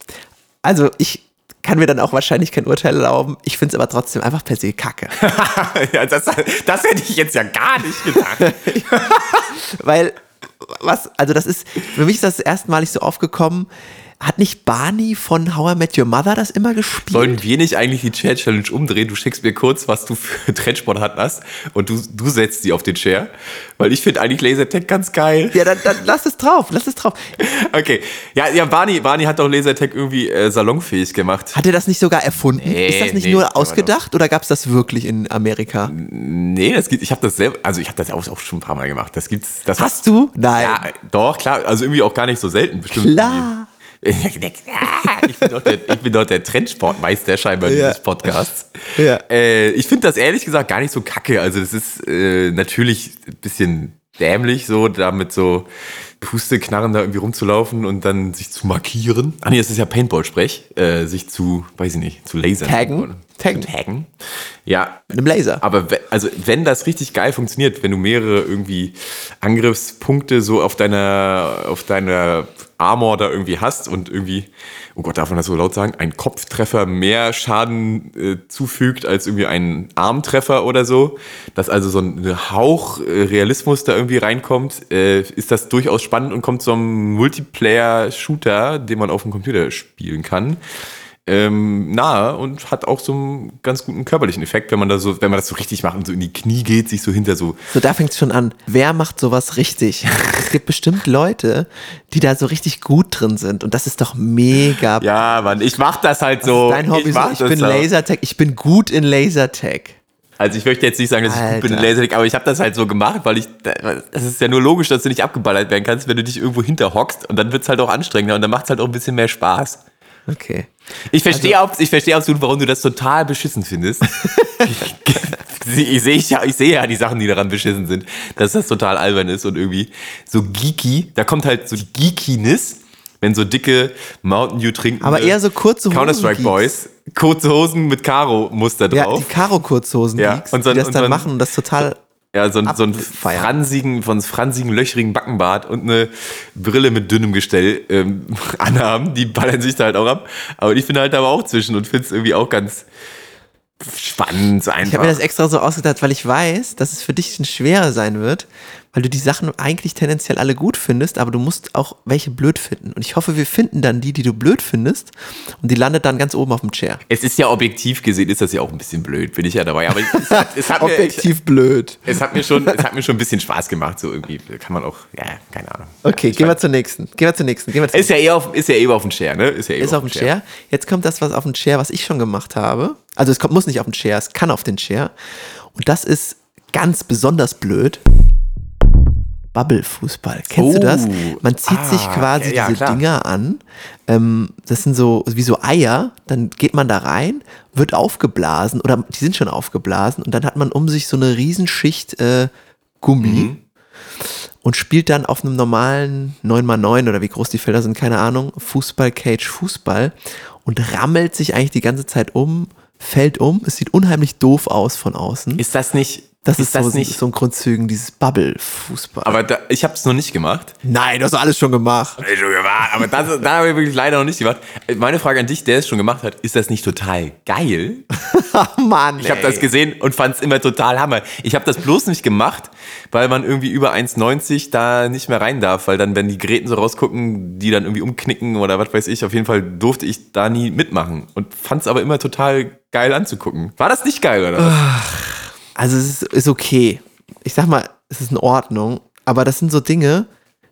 Also, ich kann mir dann auch wahrscheinlich kein Urteil erlauben. Ich finde es aber trotzdem einfach per se kacke. [laughs] ja, das, das hätte ich jetzt ja gar nicht gedacht. [laughs] Weil, was, also das ist, für mich ist das erstmalig so aufgekommen, hat nicht Barney von How I Met Your Mother das immer gespielt? Sollen wir nicht eigentlich die Chair Challenge umdrehen? Du schickst mir kurz, was du für Trendsport hast und du, du setzt sie auf den Chair. Weil ich finde eigentlich Lasertag ganz geil. ja, dann, dann lass es drauf, lass es drauf. [laughs] Okay. Ja, ja Barney, Barney hat doch Lasertag irgendwie äh, salonfähig gemacht. Hat er das nicht sogar erfunden? Nee, ist das nicht nee, nur ausgedacht oder gab es das wirklich in Amerika? Nee, das gibt, ich habe das selber, also ich habe das auch, auch schon ein paar Mal gemacht. Das gibt's, das Hast du? Nein. Ja, doch, klar. Also irgendwie auch gar nicht so selten, bestimmt. Klar. [laughs] ich, bin doch der, ich bin doch der Trendsportmeister scheinbar Ja. dieses Podcasts. Ja. Äh, ich finde das ehrlich gesagt gar nicht so kacke. Also das ist äh, natürlich ein bisschen dämlich, so damit so Pusteknarren da irgendwie rumzulaufen und dann sich zu markieren. Ah nee, das ist ja Paintball-Sprech. Äh, sich zu, weiß ich nicht, zu lasern. Taggen. Taggen. Taggen. Ja, Mit einem Laser. aber also wenn das richtig geil funktioniert, wenn du mehrere irgendwie Angriffspunkte so auf deiner auf deiner Armor da irgendwie hast und irgendwie, oh Gott, darf man das so laut sagen, ein Kopftreffer mehr Schaden äh, zufügt als irgendwie ein Armtreffer oder so, dass also so ein Hauch äh, Realismus da irgendwie reinkommt, äh, ist das durchaus spannend und kommt einem Multiplayer-Shooter, den man auf dem Computer spielen kann ähm, nahe und hat auch so einen ganz guten körperlichen Effekt, wenn man da so, wenn man das so richtig macht und so in die Knie geht, sich so hinter so. So, da fängt es schon an. Wer macht sowas richtig? [laughs] es gibt bestimmt Leute, die da so richtig gut drin sind. Und das ist doch mega. Ja, Mann, ich mach das halt so. Dein Hobby ich so, ich das bin. Lasertag, ich bin gut in Lasertag. Also ich möchte jetzt nicht sagen, dass ich gut bin in. Lasertag, aber ich habe das halt so gemacht, weil ich, das ist ja nur logisch, dass du nicht abgeballert werden kannst, wenn du dich irgendwo hinterhockst und dann wird's halt auch anstrengender und dann macht's halt auch ein bisschen mehr Spaß. Okay. Ich verstehe Also- ich verstehe absolut, warum du das total beschissen findest. [laughs] ich sehe ja, ich sehe ja die Sachen, die daran beschissen sind, dass das total albern ist und irgendwie so geeky. Da kommt halt so Geekiness, wenn so dicke Mountain Dew trinken. Aber eher so kurze Hosen. Counter-Strike Boys, kurze Hosen mit Karo-Muster Ja, drauf. die Karo-Kurzhosen, Ja, und die das und dann so- machen und das total. Ja, so, ein- so einen fransigen, von fransigen, löchrigen Backenbart und eine Brille mit dünnem Gestell ähm, [laughs] anhaben. Die ballern sich da halt auch ab. Aber ich bin halt aber auch zwischen und finde es irgendwie auch ganz spannend Ich einfach. habe mir das extra so ausgedacht, weil ich weiß, dass es für dich ein schwerer sein wird, weil du die Sachen eigentlich tendenziell alle gut findest, aber du musst auch welche blöd finden. Und ich hoffe, wir finden dann die, die du blöd findest und die landet dann ganz oben auf dem Chair. es ist ja objektiv gesehen, ist das ja auch ein bisschen blöd, bin ich ja dabei. Aber es hat, es hat, mir, ich, Objektiv blöd. es hat mir schon, es hat mir schon ein bisschen Spaß gemacht, so irgendwie. Kann man auch, ja, keine Ahnung. Okay, Ich gehen wir zur nächsten. Gehen wir zur nächsten. Gehen wir zur Ist ja eher auf, ist ja eher auf dem Chair, ne? Ist ja eher ist auf dem Chair. Jetzt kommt das, was auf dem Chair, was ich schon gemacht habe. Also es kommt, muss nicht auf den Chair, es kann auf den Chair. Und das ist ganz besonders blöd. Bubble-Fußball. Kennst du das? Oh, Man zieht sich ah, quasi ja, diese klar. Dinger an. Ähm, das sind so wie so Eier. Dann geht man da rein, wird aufgeblasen oder die sind schon aufgeblasen und dann hat man um sich so eine Riesenschicht äh, Gummi Mhm. und spielt dann auf einem normalen 9x9 oder wie groß die Felder sind, keine Ahnung, Fußball-Cage, Fußball und rammelt sich eigentlich die ganze Zeit um, fällt um. Es sieht unheimlich doof aus von außen. Ist das nicht, das ist, das so, nicht, so ein Grundzügen, dieses Bubble-Fußball. aber da, ich habe es noch nicht gemacht. Nein, du hast alles schon gemacht. Ich schon gemacht, aber das, da habe ich wirklich leider noch nicht gemacht. Meine Frage an dich, der es schon gemacht hat, ist das nicht total geil? [laughs] Oh Mann, Ich habe das gesehen und fand es immer total hammer. Ich habe das bloß nicht gemacht, weil man irgendwie über 1,90 da nicht mehr rein darf, weil dann, wenn die Geräten so rausgucken, die dann irgendwie umknicken oder was weiß ich, auf jeden Fall durfte ich da nie mitmachen und fand es aber immer total geil anzugucken. War das nicht geil, oder? was? Also es ist, ist okay. Ich sag mal, es ist in Ordnung, aber das sind so Dinge,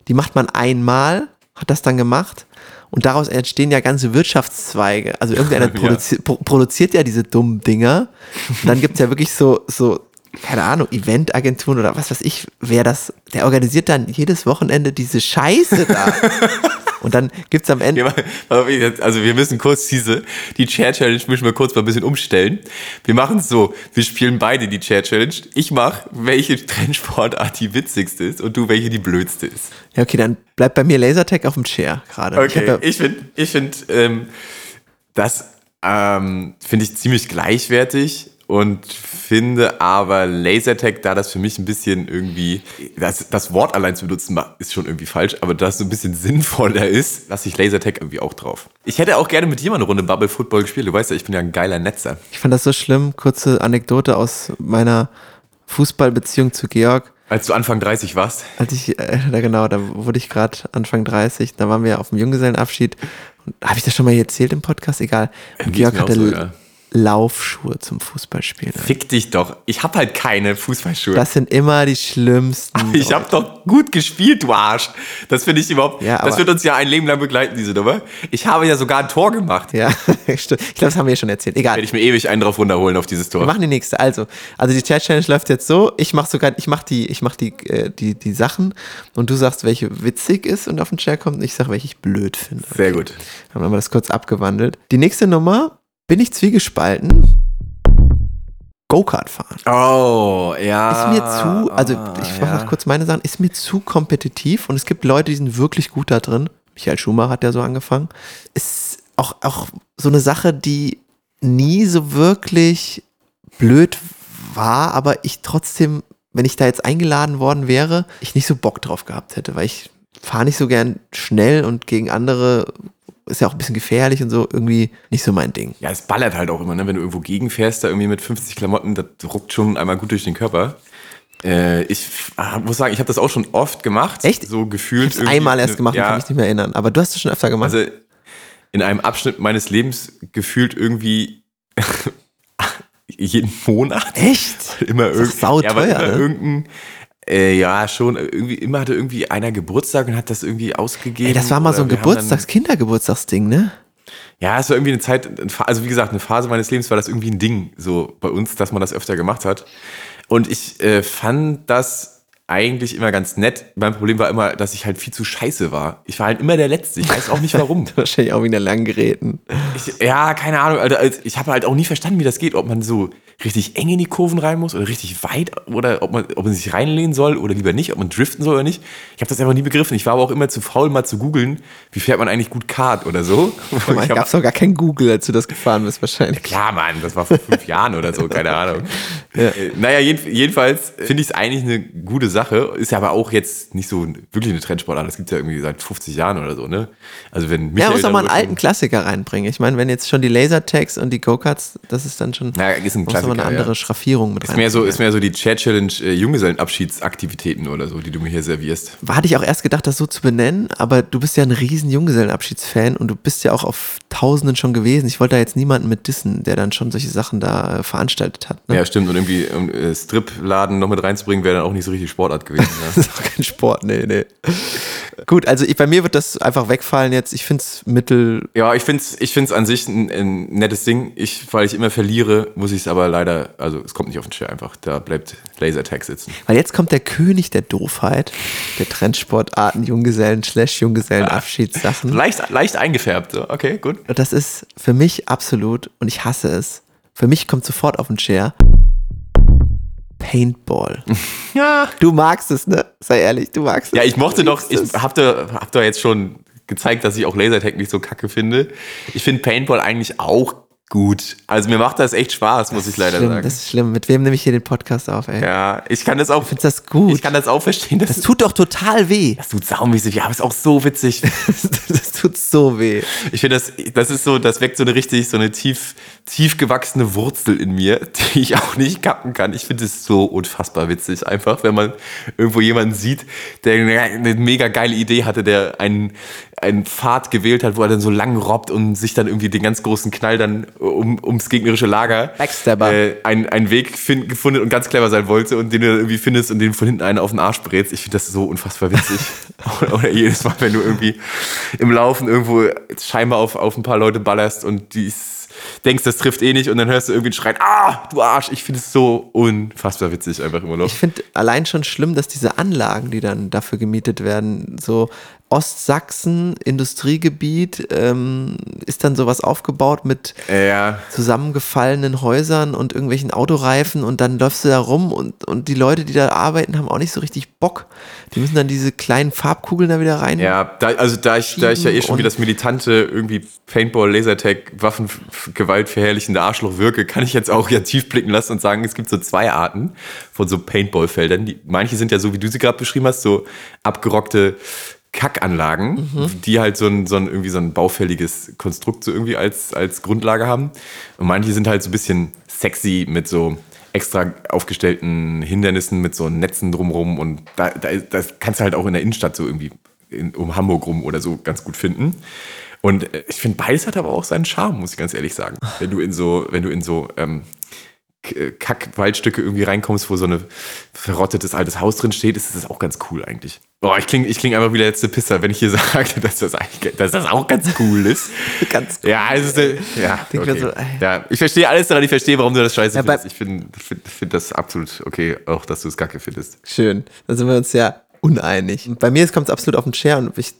die macht man einmal, hat das dann gemacht und daraus entstehen ja ganze Wirtschaftszweige. Also irgendeiner [laughs] Ja. produzi pro produziert ja diese dummen Dinger und dann gibt es ja wirklich so, so, keine Ahnung, Eventagenturen oder was weiß ich, wer das, der organisiert dann jedes Wochenende diese Scheiße da. [laughs] Und dann gibt es am Ende, jetzt- Also wir müssen kurz diese, die Chair Challenge müssen wir kurz mal ein bisschen umstellen. Wir machen es so, wir spielen beide die Chair Challenge. Ich mache, welche Trendsportart die witzigste ist und du, welche die blödste ist. ja okay, dann bleibt bei mir Lasertag auf dem Chair gerade. Ich Okay, ja- ich finde, ich find, ähm, das ähm, finde ich ziemlich gleichwertig und finde aber Lasertag, da das für mich ein bisschen irgendwie, das, das Wort allein zu benutzen ist schon irgendwie falsch, aber da es so ein bisschen sinnvoller ist, lasse ich Lasertag irgendwie auch drauf. Ich hätte auch gerne mit mal eine Runde Bubble Football gespielt. Du weißt ja, ich bin ja ein geiler Netzer. Ich fand das so schlimm. Kurze Anekdote aus meiner Fußballbeziehung zu Georg. Als du Anfang 30 warst. Als ich, äh, da genau, da wurde ich gerade Anfang 30, da waren wir auf dem Junggesellenabschied Habe ich das schon mal erzählt im Podcast? Egal. Und Georg hatte so, ja. Laufschuhe zum Fußballspielen. Fick dich doch. Ich hab halt keine Fußballschuhe. Das sind immer die schlimmsten. [laughs] ich hab doch gut gespielt, du Arsch. Das finde ich überhaupt. Ja, das aber- wird uns ja ein Leben lang begleiten, diese Nummer. Ich habe ja sogar ein Tor gemacht. Ja, [laughs] stimmt. Ich glaube, das haben wir ja schon erzählt. Egal. Werde ich mir ewig einen drauf runterholen auf dieses Wir Tor. machen die nächste. Also, also die Chat Challenge läuft jetzt so. Ich mache sogar, ich mache die, ich mache die, äh, die, die Sachen und du sagst, welche witzig ist und auf den Chat kommt. Und ich sage, welche ich blöd finde. Sehr gut. Dann haben wir das kurz abgewandelt. Die nächste Nummer bin ich zwiegespalten. Go-Kart fahren. Oh, ja. Ist mir zu, also ich mache noch kurz meine Sachen, ist mir zu kompetitiv und es gibt Leute, die sind wirklich gut da drin. Michael Schumacher hat ja so angefangen. Ist auch, auch so eine Sache, die nie so wirklich blöd war, aber ich trotzdem, wenn ich da jetzt eingeladen worden wäre, ich nicht so Bock drauf gehabt hätte, weil ich fahre nicht so gern schnell und gegen andere ist ja auch ein bisschen gefährlich und so, irgendwie nicht so mein Ding. Ja, es ballert halt auch immer, ne? Wenn du irgendwo gegenfährst, da irgendwie mit 50 Klamotten, das ruckt schon einmal gut durch den Körper. Äh, ich ah, muss sagen, ich habe das auch schon oft gemacht. Echt? So gefühlt. Ich einmal erst gemacht ja, kann mich nicht mehr erinnern, aber du hast es schon öfter gemacht. Also in einem Abschnitt meines Lebens gefühlt irgendwie [laughs] jeden Monat. Echt? Immer Ist doch irgend- sauteuer, ja, aber immer ne? irgendein, äh, ja, schon, irgendwie, immer hatte irgendwie einer Geburtstag und hat das irgendwie ausgegeben. Ey, das war mal so ein Geburtstags-, Kindergeburtstagsding, ne? Ja, es war irgendwie eine Zeit, also wie gesagt, eine Phase meines Lebens war das irgendwie ein Ding, so bei uns, dass man das öfter gemacht hat. Und ich äh, fand das eigentlich immer ganz nett. Mein Problem war immer, dass ich halt viel zu scheiße war. Ich war halt immer der Letzte. Ich weiß auch nicht warum. [laughs] Wahrscheinlich auch wieder lang geräten. Ich, ja, keine Ahnung. Alter, als- ich habe halt auch nie verstanden, wie das geht. Ob man so richtig eng in die Kurven rein muss oder richtig weit oder ob man, ob man sich reinlehnen soll oder lieber nicht, ob man driften soll oder nicht. Ich habe das einfach nie begriffen. Ich war aber auch immer zu faul, mal zu googeln, wie fährt man eigentlich gut Kart oder so. Ich gab es doch gar kein Google, als du das gefahren bist, wahrscheinlich. Klar, Mann, das war vor fünf Jahren oder so, keine Ahnung. [laughs] Äh, Naja, jeden, jedenfalls finde ich es eigentlich eine gute Sache. Ist ja aber auch jetzt nicht so wirklich eine Trendsportart. Das gibt ja irgendwie seit 50 Jahren oder so, ne? Also wenn Ja, Michael muss auch mal einen alten Klassiker reinbringen. Ich meine, wenn jetzt schon die Lasertags und die Go-Karts, das ist dann schon Ja, ist ein muss man eine andere ja. Schraffierung mit Ist mehr so, ist mehr so die Chat-Challenge äh, Junggesellenabschiedsaktivitäten oder so, die du mir hier servierst. Hatte ich auch erst gedacht, das so zu benennen, aber du bist ja ein riesen Junggesellenabschiedsfan und du bist ja auch auf Tausenden schon gewesen. Ich wollte da jetzt niemanden mit dissen, der dann schon solche Sachen da äh, veranstaltet hat. Ne? Ja, stimmt. Und irgendwie um, äh, Strip-Laden noch mit reinzubringen, wäre dann auch nicht so richtig Sportart gewesen. [laughs] Das Ja. ist auch kein Sport, nee, nee. Gut, also ich, bei mir wird das einfach wegfallen jetzt. Ich finde es mittel. Ja, ich finde es ich find's an sich ein, ein nettes Ding. Ich, weil ich immer verliere, muss ich es aber leider, also es kommt nicht auf den Chair einfach. Da bleibt Lasertag sitzen. Weil jetzt kommt der König der Doofheit, der Trendsportarten, Junggesellen, slash Junggesellenabschiedssachen. Leicht, leicht eingefärbt. So. Okay, gut. Und das ist für mich absolut, und ich hasse es, für mich kommt sofort auf den Chair. Paintball. [laughs] Ja. Du magst es, ne? Sei ehrlich, du magst es. Ja, ich mochte doch, ich hab da, hab da jetzt schon gezeigt, dass ich auch Lasertag nicht so kacke finde. Ich finde Paintball eigentlich auch gut. Also mir macht das echt Spaß, muss ich leider schlimm, sagen. Das ist schlimm. Mit wem nehme ich hier den Podcast auf, ey? ja, ich kann das auch, Findest das gut? ich kann das auch verstehen. Das, das tut doch total weh. das tut saumäßig, ja, aber ist auch so witzig. [laughs] das tut so weh. Ich finde, das, das ist so, das weckt so eine richtig, so eine tief, tief gewachsene Wurzel in mir, [laughs] die ich auch nicht kappen kann. Ich finde es so unfassbar witzig, einfach, wenn man irgendwo jemanden sieht, der eine, eine mega geile Idee hatte, der einen, einen Pfad gewählt hat, wo er dann so lang robbt und sich dann irgendwie den ganz großen Knall dann um, ums gegnerische Lager Backstabber. äh, einen, einen Weg find, gefunden und ganz clever sein wollte und den du dann irgendwie findest und den von hinten einen auf den Arsch brätst. Ich finde das so unfassbar witzig. oder, [laughs] [laughs] oder jedes Mal, wenn du irgendwie im Laufen irgendwo scheinbar auf, auf ein paar Leute ballerst und die denkst, das trifft eh nicht und dann hörst du irgendwie einen Schreien, ah, du Arsch. Ich finde es so unfassbar witzig einfach im Urlaub. Ich finde allein schon schlimm, dass diese Anlagen, die dann dafür gemietet werden, so Ostsachsen, Industriegebiet, ähm, ist dann sowas aufgebaut mit Ja, zusammengefallenen Häusern und irgendwelchen Autoreifen und dann läufst du da rum und, und die Leute, die da arbeiten, haben auch nicht so richtig Bock. Die müssen dann diese kleinen Farbkugeln da wieder rein. Ja, da, also da ich, da ich ja eh schon wie das militante irgendwie Paintball, Lasertag, Waffengewalt verherrlichende Arschloch wirke, kann ich jetzt auch ja tief blicken lassen und sagen, es gibt so zwei Arten von so Paintball-Feldern. Manche sind ja so, wie du sie gerade beschrieben hast, so abgerockte Kackanlagen, die halt so ein, so ein irgendwie so ein baufälliges Konstrukt so irgendwie als, als Grundlage haben. Und manche sind halt so ein bisschen sexy mit so extra aufgestellten Hindernissen mit so Netzen drumrum und da, da, das kannst du halt auch in der Innenstadt so irgendwie in, um Hamburg rum oder so ganz gut finden. Und äh, ich finde, beides hat aber auch seinen Charme, muss ich ganz ehrlich sagen. [laughs] Wenn du in so, wenn du in so ähm, Kack-Waldstücke irgendwie reinkommst, wo so ein verrottetes altes Haus drin steht, ist das auch ganz cool eigentlich. Boah, ich klinge ich kling einfach wie der letzte Pisser, wenn ich hier [laughs] sage, dass das, eigentlich, dass das auch ganz cool ist. [laughs] Ganz Ja, es ist, äh, ja, okay. so, ja, ich verstehe alles daran, ich verstehe, warum du das scheiße Ja, findest. Ich finde find, find das absolut okay, auch dass du es kacke findest. schön. Da sind wir uns ja uneinig. Bei mir kommt es absolut auf den Chair und ich,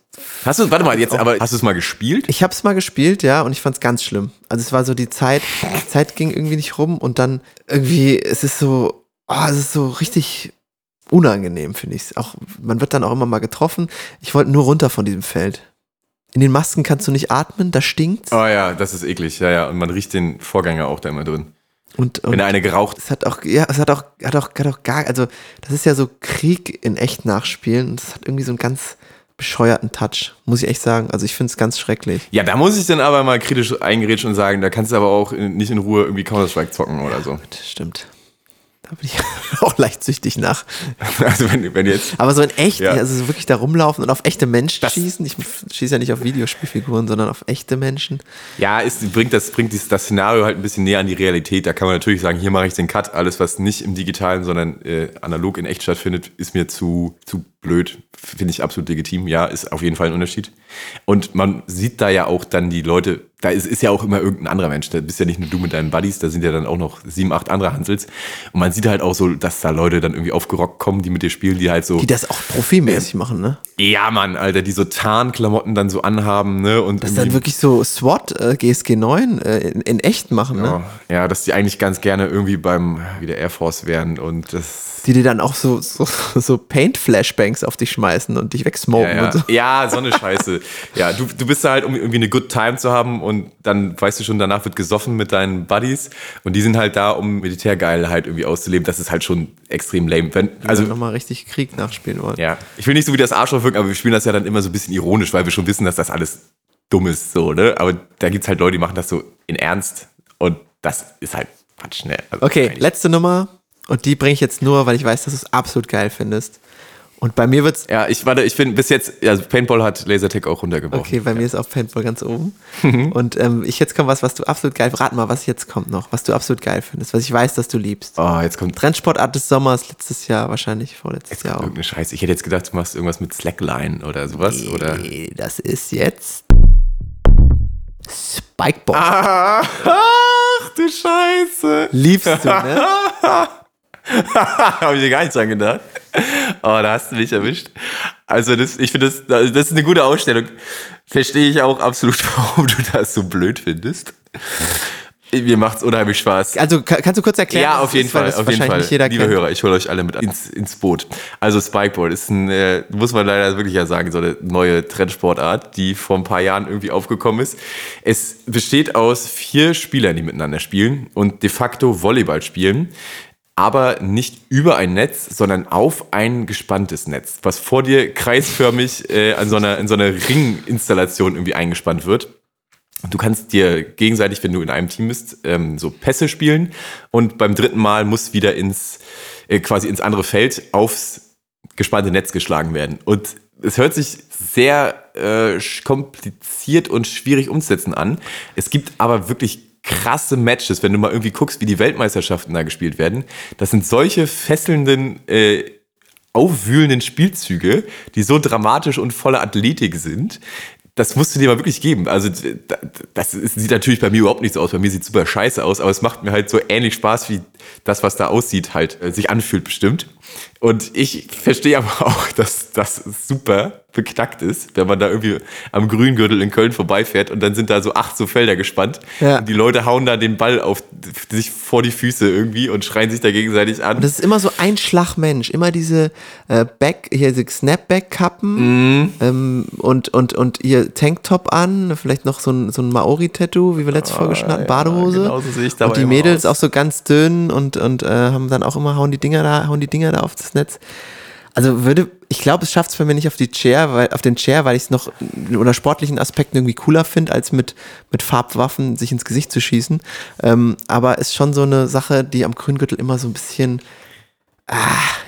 Hast du, warte mal, jetzt, aber hast du es mal gespielt? ich habe es mal gespielt, ja, und ich fand es ganz schlimm. Also es war so die Zeit, die Zeit ging irgendwie nicht rum und dann irgendwie, es ist so, oh, es ist so richtig unangenehm, finde ich. Auch man wird dann auch immer mal getroffen. Ich wollte nur runter von diesem Feld. In den Masken kannst du nicht atmen, da stinkt's. Oh ja, das ist eklig, ja, ja. Und man riecht den Vorgänger auch da immer drin. Und, und Wenn eine geraucht es hat auch, ja, es hat auch, hat auch, hat auch gar, also das ist ja so Krieg in echt nachspielen und das hat irgendwie so einen ganz bescheuerten Touch, muss ich echt sagen. Also ich finde es ganz schrecklich. Ja, da muss ich dann aber mal kritisch eingerätschen und sagen, da kannst du aber auch in- nicht in Ruhe irgendwie Counter-Strike zocken oder so. Stimmt. Da bin ich [laughs] auch leicht nach. [laughs] Also wenn, wenn jetzt. Aber so in echt, Ja. also so wirklich da rumlaufen und auf echte Menschen Das- schießen. Ich schieße ja nicht auf Videospielfiguren, sondern auf echte Menschen. Ja, es bringt das, bringt dieses, das Szenario halt ein bisschen näher an die Realität. Da kann man natürlich sagen, hier mache ich den Cut. Alles, was nicht im Digitalen, sondern äh, analog in echt stattfindet, ist mir zu, zu blöd. Finde ich absolut legitim. Ja, ist auf jeden Fall ein Unterschied. Und man sieht da ja auch dann die Leute, da ist, ist ja auch immer irgendein anderer Mensch. Da bist ja nicht nur du mit deinen Buddies, da sind ja dann auch noch sieben, acht andere Hansels. Und man sieht halt auch so, dass da Leute dann irgendwie aufgerockt kommen, die mit dir spielen, die halt so. Die das auch profimäßig machen, ne? Ja, Mann, Alter, die so Tarnklamotten dann so anhaben, ne? Und Das dann wirklich so SWAT, äh, GSG 9 äh, in, in echt machen, ne? Ja, ja, dass die eigentlich ganz gerne irgendwie beim wie der Air Force wären und das. Die dir dann auch so, so, so Paint-Flashbangs auf dich schmeißen und dich wegsmoken Ja, ja. und so. ja, so eine Scheiße. [laughs] ja, du, du bist da halt, um irgendwie eine good time zu haben und dann weißt du schon, danach wird gesoffen mit deinen Buddies und die sind halt da, um Militärgeilheit irgendwie auszuleben. Das ist halt schon extrem lame. Wenn, Also nochmal richtig Krieg nachspielen wollen. ja, ich will nicht so wie das Arschloch wirken, aber wir spielen das ja dann immer so ein bisschen ironisch, weil wir schon wissen, dass das alles dumm ist, so, ne? Aber da gibt's halt Leute, die machen das so in Ernst und das ist halt Quatsch, ne? Also, Okay, letzte Nummer. Und die bringe ich jetzt nur, weil ich weiß, dass du es absolut geil findest. Und bei mir wird's. Ja, ich warte, ich finde bis jetzt, also Paintball hat Lasertag auch runtergebrochen. Okay, bei mir ist auch Paintball ganz oben. Mhm. Und ähm, ich jetzt kommt was, was du absolut geil. Rat mal, was jetzt kommt noch, was du absolut geil findest, was ich weiß, dass du liebst. Oh, jetzt kommt Trendsportart des Sommers letztes Jahr, wahrscheinlich vorletztes jetzt Jahr kommt auch. irgendeine Scheiße. Ich hätte jetzt gedacht, du machst irgendwas mit Slackline oder sowas. Oder Nee, das ist jetzt Spikeball. Ah, [laughs] ach du Scheiße. Liebst du, ne? [laughs] [laughs] Habe ich dir gar nicht dran gedacht. Oh, da hast du mich erwischt. Also das, ich finde, das, das ist eine gute Ausstellung. Verstehe ich auch absolut, [laughs] warum du das so blöd findest. Mir macht's unheimlich Spaß. Also ka- kannst du kurz erklären? Ja, auf es jeden ist, Fall, auf jeden Fall. Liebe kennt. Hörer, ich hole euch alle mit ins, ins Boot. Also Spikeboard ist ein, äh, muss man leider wirklich ja sagen, so eine neue Trendsportart, die vor ein paar Jahren irgendwie aufgekommen ist. Es besteht aus vier Spielern, die miteinander spielen und de facto Volleyball spielen. Aber nicht über ein Netz, sondern auf ein gespanntes Netz, was vor dir kreisförmig äh, an so einer, in so einer Ringinstallation irgendwie eingespannt wird. Du kannst dir gegenseitig, wenn du in einem Team bist, ähm, so Pässe spielen und beim dritten Mal muss wieder ins äh, quasi ins andere Feld aufs gespannte Netz geschlagen werden. Und es hört sich sehr äh, kompliziert und schwierig umzusetzen an. Es gibt aber wirklich krasse Matches, wenn du mal irgendwie guckst, wie die Weltmeisterschaften da gespielt werden. Das sind solche fesselnden äh, aufwühlenden Spielzüge, die so dramatisch und voller Athletik sind. Das musst du dir mal wirklich geben. Also da- das sieht natürlich bei mir überhaupt nicht so aus. Bei mir sieht super scheiße aus, aber es macht mir halt so ähnlich Spaß, wie das, was da aussieht, halt äh, sich anfühlt bestimmt. Und ich verstehe aber [laughs] auch, dass das super beknackt ist, wenn man da irgendwie am Grüngürtel in Köln vorbeifährt und dann sind da so acht so Felder gespannt. Ja. Und die Leute hauen da den Ball auf sich vor die Füße irgendwie und schreien sich da gegenseitig an. Und das ist immer so ein Schlagmensch. Immer diese äh, Back, hier diese Snapback-Kappen Mhm. ähm, und, und, und ihr Tanktop an, vielleicht noch so ein, so ein Maori-Tattoo, wie wir letztes Folge schon hatten, Badehose. genau so sehe ich dabei und die Mädels aus. auch so ganz dünn und, und äh, haben dann auch immer, hauen die Dinger da, hauen die Dinger da auf das Netz. Also würde, ich glaube, es schafft es bei mir nicht auf die Chair, weil, auf den Chair, weil ich es noch unter sportlichen Aspekten irgendwie cooler finde, als mit, mit Farbwaffen sich ins Gesicht zu schießen. Ähm, aber ist schon so eine Sache, die am Grüngürtel immer so ein bisschen, ah,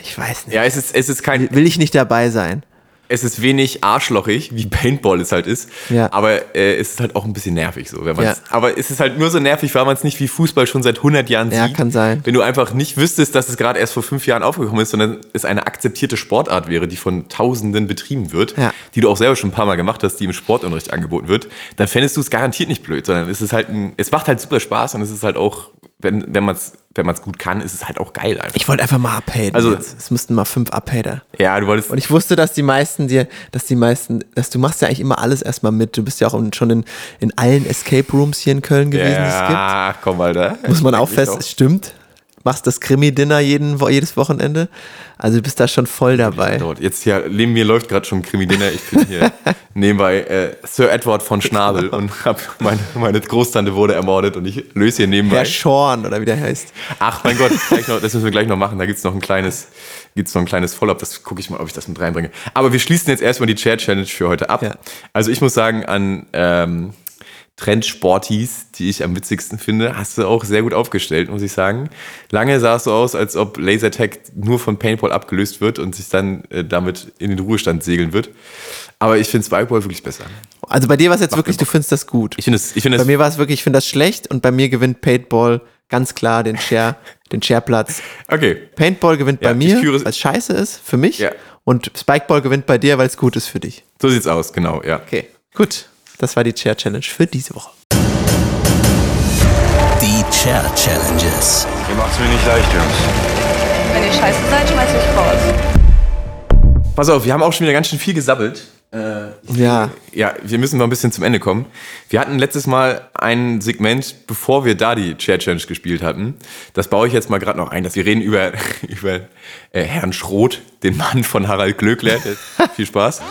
ich weiß nicht. Ja, es ist, es ist kein, Will ich nicht dabei sein. Es ist wenig arschlochig, wie Paintball es halt ist. Ja. Aber äh, es ist halt auch ein bisschen nervig so. Wenn Ja. Aber es ist halt nur so nervig, weil man es nicht wie Fußball schon seit 100 Jahren Ja, sieht. kann sein. Wenn du einfach nicht wüsstest, dass es gerade erst vor fünf Jahren aufgekommen ist, sondern es eine akzeptierte Sportart wäre, die von Tausenden betrieben wird, Ja. die du auch selber schon ein paar Mal gemacht hast, die im Sportunterricht angeboten wird, dann fändest du es garantiert nicht blöd, sondern es ist halt ein, es macht halt super Spaß und es ist halt auch, wenn, wenn man es wenn man's gut kann, ist es halt auch geil einfach. Ich wollte einfach mal abhaten. Also- jetzt. es müssten mal fünf abhater. ja, du wolltest. Und ich wusste, dass die meisten dir, dass die meisten, dass du machst ja eigentlich immer alles erstmal mit. Du bist ja auch schon in, in allen Escape Rooms hier in Köln gewesen, die es gibt. ja, komm, Alter. Muss man auch fest, es stimmt. Machst das Krimi-Dinner jeden, jedes Wochenende. Also du bist da schon voll dabei. Jetzt hier, neben mir läuft gerade schon ein Krimi-Dinner. Ich bin hier [laughs] nebenbei äh, Sir Edward von Schnabel und hab meine, meine Großtante wurde ermordet und ich löse hier nebenbei. Herr Schorn oder wie der heißt. Ach mein Gott, noch, das müssen wir gleich noch machen. Da gibt's noch ein kleines, gibt's noch ein kleines Follow-up. Das gucke ich mal, ob ich das mit reinbringe. Aber wir schließen jetzt erstmal die Chair Challenge für heute ab. Ja. Also ich muss sagen, an ähm, Trendsportis, die ich am witzigsten finde, hast du auch sehr gut aufgestellt, muss ich sagen. Lange sah es so aus, als ob Lasertag nur von Paintball abgelöst wird und sich dann äh, damit in den Ruhestand segeln wird. Aber ich finde Spikeball wirklich besser. Also bei dir war es jetzt wirklich, du findest das gut. Ich finde es, ich finde Bei mir war es wirklich, ich finde das schlecht und bei mir gewinnt Paintball ganz klar den Share, [laughs] den Shareplatz. okay. Paintball gewinnt Ja, bei mir, weil es scheiße ist für mich. Ja. Und Spikeball gewinnt bei dir, weil es gut ist für dich. So sieht's aus, genau, ja. Okay, gut. Das war die Chair Challenge für diese Woche. Die Chair Challenges. Ihr macht's mir nicht leicht, Jungs. Wenn ihr scheiße seid, schmeiß ich raus. Pass auf, wir haben auch schon wieder ganz schön viel gesabbelt. Ja, Ja, wir müssen mal ein bisschen zum Ende kommen. Wir hatten letztes Mal ein Segment, bevor wir da die Chair Challenge gespielt hatten. Das baue ich jetzt mal gerade noch ein. Dass wir reden über, [laughs] über äh, Herrn Schroth, den Mann von Harald Glöckler. [laughs] Viel Spaß.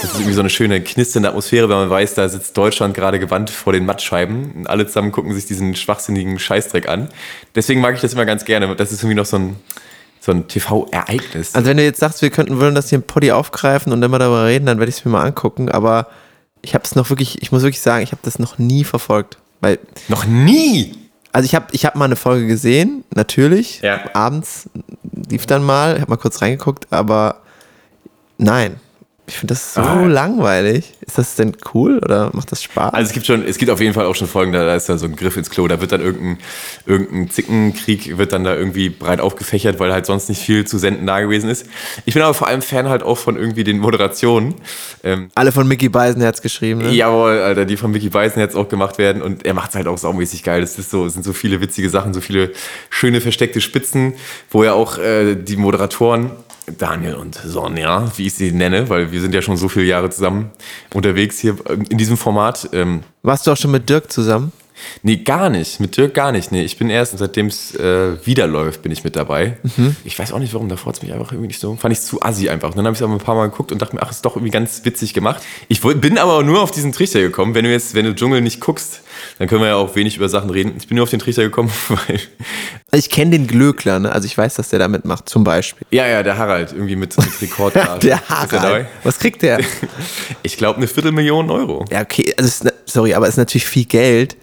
Das ist irgendwie so eine schöne knisternde Atmosphäre, wenn man weiß, da sitzt Deutschland gerade gewandt vor den Mattscheiben und alle zusammen gucken sich diesen schwachsinnigen Scheißdreck an. Deswegen mag ich das immer ganz gerne. Das ist irgendwie noch so ein, so ein TV-Ereignis. also wenn du jetzt sagst, wir könnten wollen das hier im Poddy aufgreifen und dann mal darüber reden, dann werde ich es mir mal angucken. Aber ich habe es noch wirklich, ich muss wirklich sagen, ich habe das noch nie verfolgt. Weil, noch nie! also ich habe ich hab mal eine Folge gesehen, natürlich. Ja. Abends lief dann mal, ich habe mal kurz reingeguckt, aber nein. Ich finde das so Ah. langweilig. Ist das denn cool oder macht das Spaß? Also es gibt schon, es gibt auf jeden Fall auch schon Folgen, da, da ist dann so ein Griff ins Klo, da wird dann irgendein, irgendein Zickenkrieg wird dann da irgendwie breit aufgefächert, weil halt sonst nicht viel zu senden da gewesen ist. Ich bin aber vor allem Fan halt auch von irgendwie den Moderationen. Ähm, Alle von Mickey Beisenherz geschrieben, ne? Jawohl, Alter, die von Mickey Beisen jetzt auch gemacht werden und er macht es halt auch saumäßig geil. Es ist so, es sind so viele witzige Sachen, so viele schöne versteckte Spitzen, wo ja auch äh, die Moderatoren Daniel und Sonja, wie ich sie nenne, weil wir sind ja schon so viele Jahre zusammen unterwegs hier in diesem Format. Ähm, Warst du auch schon mit Dirk zusammen? Nee, gar nicht. Mit Dirk gar nicht. Nee, ich bin erst, seitdem es äh, wieder läuft, bin ich mit dabei. Ich weiß auch nicht warum, davor hat es mich einfach irgendwie nicht so, fand ich zu assi einfach. Und dann habe ich es aber ein paar Mal geguckt und dachte mir, ach, ist doch irgendwie ganz witzig gemacht. Ich bin aber nur auf diesen Trichter gekommen. Wenn du jetzt, wenn du Dschungel nicht guckst, dann können wir ja auch wenig über Sachen reden. Ich bin nur auf den Trichter gekommen, [laughs] weil, ich kenne den Glöckler, ne? Also ich weiß, dass der da mitmacht, zum Beispiel. ja, ja, der Harald, irgendwie mit, mit Rekordkarte. [laughs] Der er Harald. Was kriegt der? [laughs] Ich glaube, eine Viertelmillion Euro. ja, okay, also ne- sorry, aber es ist natürlich viel Geld.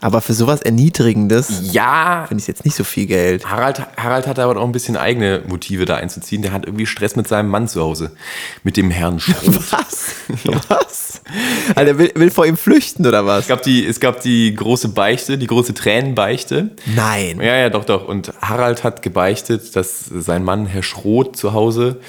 Aber für sowas Erniedrigendes Ja, finde ich jetzt nicht so viel Geld. Harald, Harald hat aber auch ein bisschen eigene Motive da einzuziehen. Der hat irgendwie Stress mit seinem Mann zu Hause. Mit dem Herrn Schroth. [laughs] Was? Was? Alter, will, will vor ihm flüchten oder was? Es gab, die, es gab die große Beichte, die große Tränenbeichte. Nein. Ja, ja, doch, doch. Und Harald hat gebeichtet, dass sein Mann, Herr Schroth, zu Hause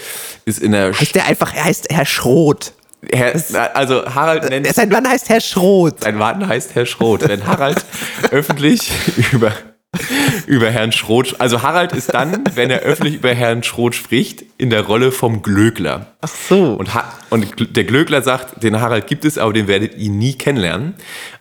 ist in der. Heißt der einfach, er heißt Herr Schroth. Herr, also Harald nennt. Sein Mann heißt Herr Schroth. Sein Mann heißt Herr Schroth. Wenn Harald [laughs] öffentlich über, über Herrn Schroth. Also Harald ist dann, wenn er öffentlich über Herrn Schroth spricht, in der Rolle vom Glöckler. Ach so. Und, ha und der Glöckler sagt, den Harald gibt es, aber den werdet ihr nie kennenlernen.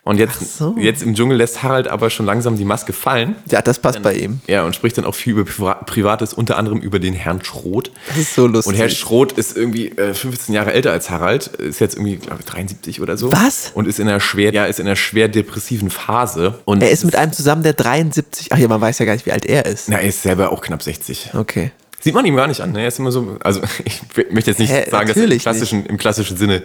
Und jetzt, so. jetzt im Dschungel lässt Harald aber schon langsam die Maske fallen. Ja, das passt bei ihm. Ja, und spricht dann auch viel über Priva- Privates, unter anderem über den Herrn Schroth. Das ist so lustig. Und Herr Schroth ist irgendwie äh, 15 Jahre älter als Harald, ist jetzt irgendwie, glaube ich, 73 oder so. Was? Und ist in einer schwer, ja, ist in einer schwer depressiven Phase. Und er ist mit einem zusammen, der 73. Ach ja, man weiß ja gar nicht, wie alt er ist. na, er ist selber auch knapp 60. Okay. Sieht man ihm gar nicht an. Ne? Er ist immer so, also [laughs] ich möchte jetzt nicht Hä, sagen, dass er im klassischen, im klassischen Sinne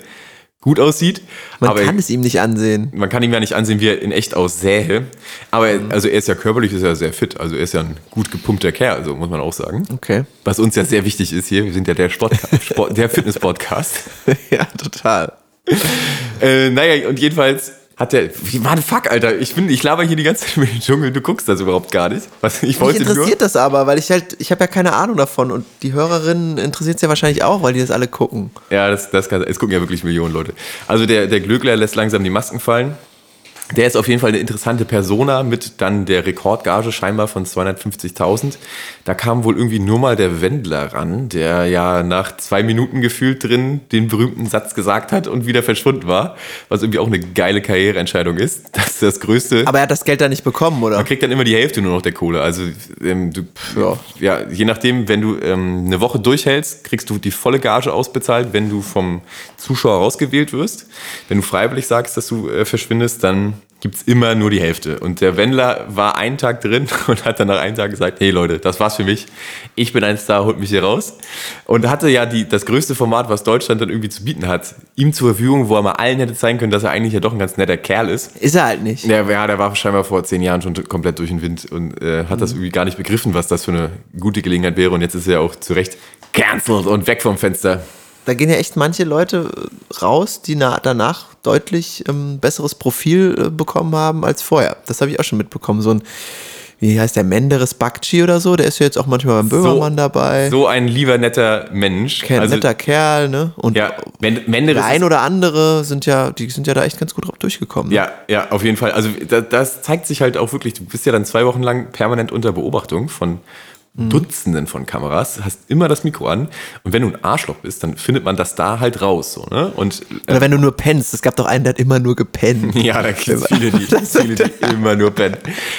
gut aussieht. Man kann es ihm nicht ansehen. man kann ihm ja nicht ansehen, wie er in echt aussähe. Aber also er ist ja körperlich ist er sehr fit. Also er ist ja ein gut gepumpter Kerl, also muss man auch sagen. Okay. Was uns ja sehr wichtig ist hier, wir sind ja der Sport, Sport der Fitness-Podcast. [laughs] ja, total. Äh, naja, und jedenfalls hat der. Wie war fuck, Alter? Ich bin, ich laber hier die ganze Zeit über den Dschungel, du guckst das überhaupt gar nicht. Was, ich Mich wollte nur. interessiert das aber, weil ich halt, ich habe ja keine Ahnung davon und die Hörerinnen interessiert es ja wahrscheinlich auch, weil die das alle gucken. Ja, das, das kann, es gucken ja wirklich Millionen Leute. Also der, der Glöckler lässt langsam die Masken fallen. Der ist auf jeden Fall eine interessante Persona mit dann der Rekordgage scheinbar von 250.000. Da kam wohl irgendwie nur mal der Wendler ran, der ja nach zwei Minuten gefühlt drin den berühmten Satz gesagt hat und wieder verschwunden war. Was irgendwie auch eine geile Karriereentscheidung ist. [laughs] Das ist das Größte. Aber er hat das Geld da nicht bekommen, oder? Man kriegt dann immer die Hälfte nur noch der Kohle. Also ähm, du, ja. ja, je nachdem, wenn du ähm, eine Woche durchhältst, kriegst du die volle Gage ausbezahlt, wenn du vom Zuschauer rausgewählt wirst. Wenn du freiwillig sagst, dass du äh, verschwindest, dann gibt's immer nur die Hälfte. Und der Wendler war einen Tag drin [laughs] und hat dann nach einem Tag gesagt, hey Leute, das war's für mich. Ich bin ein Star, holt mich hier raus. Und hatte ja die, das größte Format, was Deutschland dann irgendwie zu bieten hat, ihm zur Verfügung, wo er mal allen hätte zeigen können, dass er eigentlich ja doch ein ganz netter Kerl ist. Ist er halt nicht. Ja, ja, der war scheinbar vor zehn Jahren schon komplett durch den Wind und äh, hat das irgendwie gar nicht begriffen, was das für eine gute Gelegenheit wäre. Und jetzt ist er auch zu Recht cancelled und weg vom Fenster. Da gehen ja echt manche Leute raus, die na, danach deutlich ähm, besseres Profil äh, bekommen haben als vorher. Das habe ich auch schon mitbekommen. So ein, wie heißt der, Menderes Bakci oder so, der ist ja jetzt auch manchmal beim Böhmermann dabei. So ein lieber, netter Mensch. Kein Also, netter Kerl, ne? Und Ja, Men- Menderes der ein oder andere sind ja, die sind ja da echt ganz gut drauf durchgekommen. Ne? Ja, ja, auf jeden Fall. Also da, das zeigt sich halt auch wirklich, du bist ja dann zwei Wochen lang permanent unter Beobachtung von Mhm. Dutzenden von Kameras, hast immer das Mikro an und wenn du ein Arschloch bist, dann findet man das da halt raus. So, ne? Und äh, Oder wenn du nur pennst. Es gab doch einen, der hat immer nur gepennt. [laughs] ja, da gibt es viele, die, [laughs] viele, die immer nur pennen.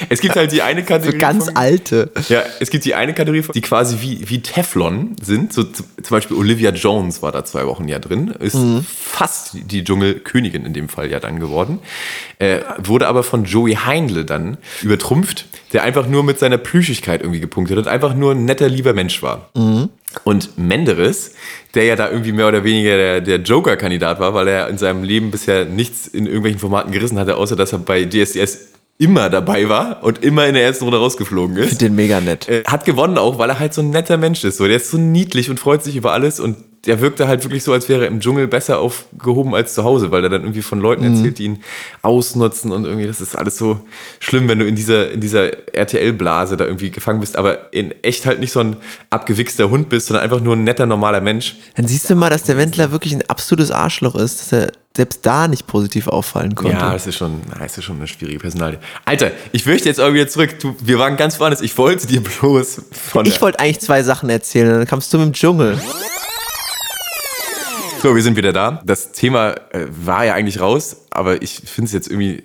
Es gibt halt die eine [laughs] Kategorie. So ganz von- alte. Ja, es gibt die eine Kategorie, die quasi wie, wie Teflon sind. So zum Beispiel Olivia Jones war da zwei Wochen ja drin, ist fast die Dschungelkönigin in dem Fall ja dann geworden. Äh, wurde aber von Joey Heindle dann übertrumpft, der einfach nur mit seiner Plüschigkeit irgendwie gepunktet hat, einfach nur ein netter, lieber Mensch war. Und Menderes, der ja da irgendwie mehr oder weniger der, der Joker-Kandidat war, weil er in seinem Leben bisher nichts in irgendwelchen Formaten gerissen hatte, außer dass er bei DSDS immer dabei war und immer in der ersten Runde rausgeflogen ist. Ich den mega nett. Äh, hat gewonnen auch, weil er halt so ein netter Mensch ist. So, der ist so niedlich und freut sich über alles und der wirkte halt wirklich so, als wäre er im Dschungel besser aufgehoben als zu Hause, weil er dann irgendwie von Leuten erzählt, die ihn ausnutzen und irgendwie, das ist alles so schlimm, wenn du in dieser, in dieser RTL-Blase da irgendwie gefangen bist, aber in echt halt nicht so ein abgewichster Hund bist, sondern einfach nur ein netter, normaler Mensch. Dann siehst du mal, dass der Wendler wirklich ein absolutes Arschloch ist, dass er selbst da nicht positiv auffallen konnte. Ja, das ist schon, das ist schon eine schwierige Personalie. Alter, ich möchte jetzt aber wieder zurück. Du, wir waren ganz woanders. Ich wollte dir bloß von ich wollte eigentlich zwei Sachen erzählen, dann kamst du mit dem Dschungel. So, wir sind wieder da. Das Thema äh, war ja eigentlich raus, aber ich finde es jetzt irgendwie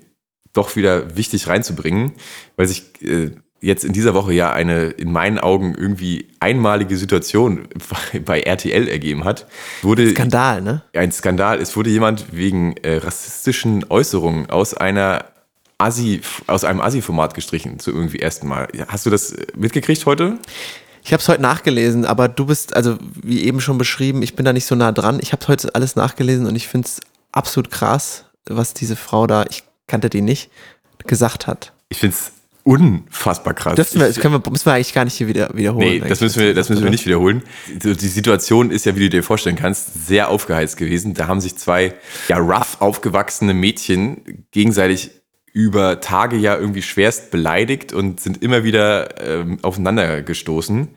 doch wieder wichtig reinzubringen, weil sich äh, jetzt in dieser Woche ja eine in meinen Augen irgendwie einmalige Situation [laughs] bei, RTL ergeben hat. Wurde Skandal, ne? ein Skandal. Es wurde jemand wegen äh, rassistischen Äußerungen aus einer Assi, aus einem Assi-Format gestrichen, so irgendwie ersten Mal. Hast du das mitgekriegt heute? Ich habe es heute nachgelesen, aber du bist, also wie eben schon beschrieben, ich bin da nicht so nah dran. Ich habe heute alles nachgelesen und ich finde es absolut krass, was diese Frau da, ich kannte die nicht, gesagt hat. Ich finde es unfassbar krass. Dürfen wir, das können wir, müssen wir eigentlich gar nicht hier wieder wiederholen. Nee, das müssen wir, das müssen wir nicht wiederholen. Die die Situation ist ja, wie du dir vorstellen kannst, sehr aufgeheizt gewesen. Da haben sich zwei ja rough aufgewachsene Mädchen gegenseitig über Tage ja irgendwie schwerst beleidigt und sind immer wieder ähm, aufeinander gestoßen.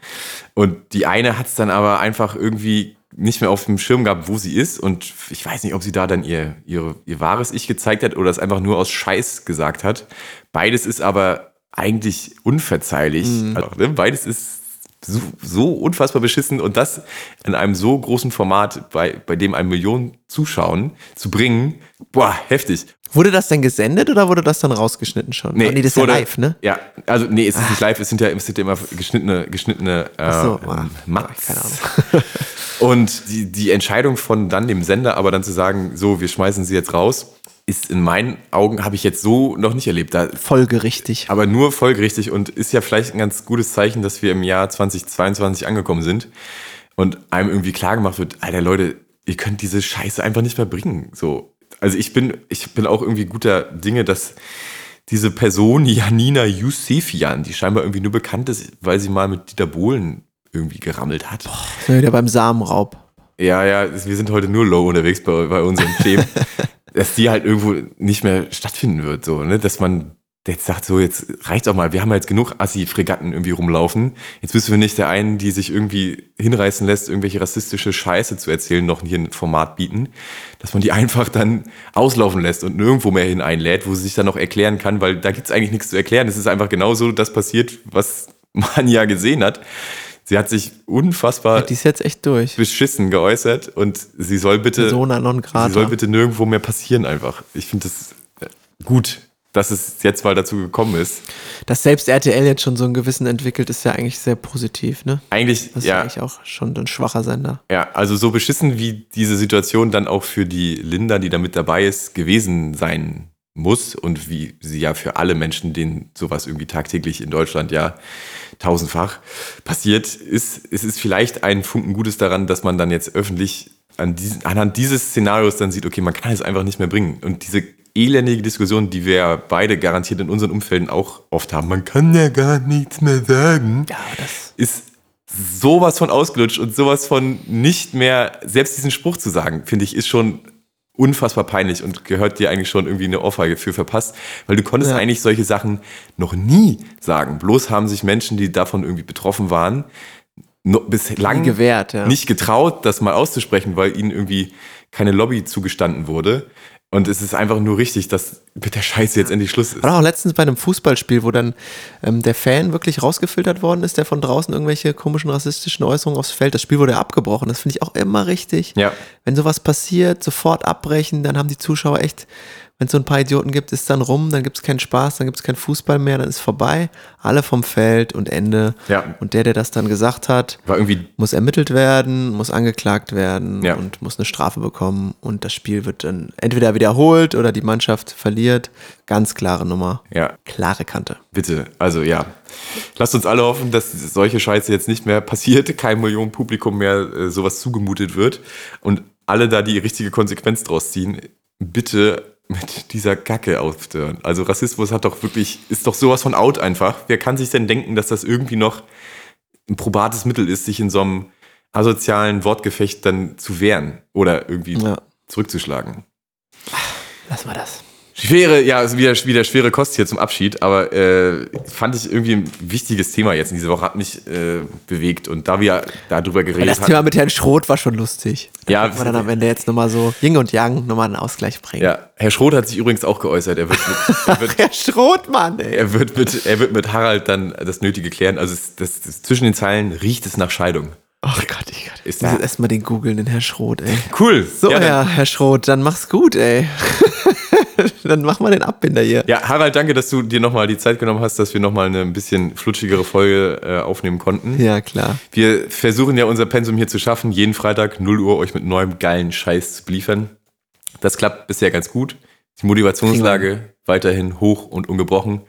Und die eine hat es dann aber einfach irgendwie nicht mehr auf dem Schirm gehabt, wo sie ist. Und ich weiß nicht, ob sie da dann ihr, ihre, ihr wahres Ich gezeigt hat oder es einfach nur aus Scheiß gesagt hat. Beides ist aber eigentlich unverzeihlich. Also, ne, beides ist so, so unfassbar beschissen und das in einem so großen Format, bei, bei dem ein Million zuschauen, zu bringen, boah, heftig. Wurde das denn gesendet oder wurde das dann rausgeschnitten schon? Nee, nee das ist ja wurde- live, ne? Ja, also nee, es ist nicht live, es sind ja, es sind ja immer geschnittene, geschnittene äh, so, ah, ähm, Mats. keine Ahnung. [laughs] Und die, die Entscheidung von dann dem Sender, aber dann zu sagen, so, wir schmeißen sie jetzt raus, ist in meinen Augen, habe ich jetzt so noch nicht erlebt. Da, Folgerichtig. aber nur folgerichtig und ist ja vielleicht ein ganz gutes Zeichen, dass wir im Jahr 2022 angekommen sind und einem irgendwie klar gemacht wird, Alter Leute, ihr könnt diese Scheiße einfach nicht mehr bringen. So. Also ich bin, ich bin auch irgendwie guter Dinge, dass diese Person, [laughs] Janina Yusefian, die scheinbar irgendwie nur bekannt ist, weil sie mal mit Dieter Bohlen irgendwie gerammelt hat. Sind wir wieder beim Samenraub. Ja, ja, wir sind heute nur low unterwegs bei, bei unseren Themen. [laughs] dass die halt irgendwo nicht mehr stattfinden wird, so, ne? Dass man jetzt sagt, so, jetzt reicht auch mal, wir haben ja jetzt genug Assi-Fregatten irgendwie rumlaufen. Jetzt müssen wir nicht der einen, die sich irgendwie hinreißen lässt, irgendwelche rassistische Scheiße zu erzählen, noch hier ein Format bieten, dass man die einfach dann auslaufen lässt und nirgendwo mehr hin einlädt, wo sie sich dann noch erklären kann, weil da gibt's eigentlich nichts zu erklären. Es ist einfach genauso das passiert, was [laughs] man ja gesehen hat. Sie hat sich unfassbar Die ist jetzt echt durch. beschissen geäußert und sie soll bitte, Persona non grata. sie soll bitte nirgendwo mehr passieren einfach. Ich finde das äh, gut, dass es jetzt mal dazu gekommen ist. Dass selbst RTL jetzt schon so einen Gewissen entwickelt, ist ja eigentlich sehr positiv, ne? Eigentlich, Das ist ja eigentlich auch schon ein schwacher Sender. ja, also so beschissen wie diese Situation dann auch für die Linda, die da mit dabei ist, gewesen sein muss und wie sie ja für alle Menschen, denen sowas irgendwie tagtäglich in Deutschland ja tausendfach passiert, ist, es ist vielleicht ein Funken Gutes daran, dass man dann jetzt öffentlich an diesen, anhand dieses Szenarios dann sieht, okay, man kann es einfach nicht mehr bringen. Und diese elendige Diskussion, die wir beide garantiert in unseren Umfelden auch oft haben, man kann ja gar nichts mehr sagen, Ja, das. ist sowas von ausgelutscht und sowas von nicht mehr, selbst diesen Spruch zu sagen, finde ich, ist schon unfassbar peinlich und gehört dir eigentlich schon irgendwie eine Ohrfeige für verpasst, weil du konntest Ja. eigentlich solche Sachen noch nie sagen. Bloß haben sich Menschen, die davon irgendwie betroffen waren, no, bislang gewährt, ja. nicht getraut, das mal auszusprechen, weil ihnen irgendwie keine Lobby zugestanden wurde. Und es ist einfach nur richtig, dass mit der Scheiße jetzt endlich Schluss ist. War auch letztens bei einem Fußballspiel, wo dann ähm, der Fan wirklich rausgefiltert worden ist, der von draußen irgendwelche komischen rassistischen Äußerungen aufs Feld. Das Spiel wurde abgebrochen. Das finde ich auch immer richtig. Ja. Wenn sowas passiert, sofort abbrechen, dann haben die Zuschauer echt, wenn es so ein paar Idioten gibt, ist dann rum, dann gibt es keinen Spaß, dann gibt es keinen Fußball mehr, dann ist vorbei. Alle vom Feld und Ende. Ja. Und der, der das dann gesagt hat, muss ermittelt werden, muss angeklagt werden Ja. und muss eine Strafe bekommen. Und das Spiel wird dann entweder wiederholt oder die Mannschaft verliert. Ganz klare Nummer. Ja. Klare Kante. Bitte, also ja. Lasst uns alle hoffen, dass solche Scheiße jetzt nicht mehr passiert, [laughs] kein Millionen Publikum mehr äh, sowas zugemutet wird und alle da die richtige Konsequenz draus ziehen. Bitte mit dieser Kacke aufhören. Also Rassismus hat doch wirklich, ist doch sowas von out einfach. Wer kann sich denn denken, dass das irgendwie noch ein probates Mittel ist, sich in so einem asozialen Wortgefecht dann zu wehren oder irgendwie Ja. zurückzuschlagen? Lassen wir das. Schwere, ja, wieder, wieder schwere Kost hier zum Abschied, aber äh, fand ich irgendwie ein wichtiges Thema jetzt in dieser Woche, hat mich äh, bewegt und da wir darüber geredet Das haben. Thema mit Herrn Schroth war schon lustig. Da Ja, ja, wir dann am Ende jetzt nochmal so Ying und Yang nochmal einen Ausgleich bringen. Ja, Herr Schroth hat sich übrigens auch geäußert. Er wird mit, er wird, [laughs] Herr Schroth, Mann, ey. er wird mit, er wird mit Harald dann das Nötige klären. Also es, das, das, zwischen den Zeilen riecht es nach Scheidung. Ach Gott, ich Gott. Ist Ich muss da- erstmal den googeln, den Herr Schroth, ey. Cool. So, ja, ja, dann, Herr Schroth, dann mach's gut, ey. [laughs] dann mach mal den Abbinder hier. ja, Harald, danke, dass du dir nochmal die Zeit genommen hast, dass wir nochmal eine ein bisschen flutschigere Folge äh, aufnehmen konnten. Ja, klar. Wir versuchen ja unser Pensum hier zu schaffen, jeden Freitag 0 Uhr euch mit neuem geilen Scheiß zu beliefern. Das klappt bisher ganz gut. Die Motivationslage weiterhin hoch und ungebrochen.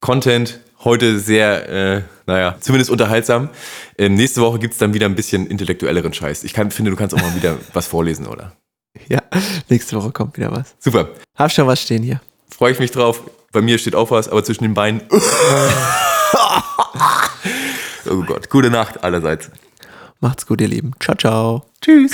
Content heute sehr, äh, naja, zumindest unterhaltsam. Ähm, nächste Woche gibt's dann wieder ein bisschen intellektuelleren Scheiß. Ich kann, finde, du kannst auch mal wieder [laughs] was vorlesen, oder? Ja, nächste Woche kommt wieder was. Super. Hab schon was stehen hier. Freue ich mich drauf. Bei mir steht auch was, aber zwischen den Beinen. oh [laughs] Gott. Gute Nacht allerseits. Macht's gut, ihr Lieben. Ciao, ciao. Tschüss.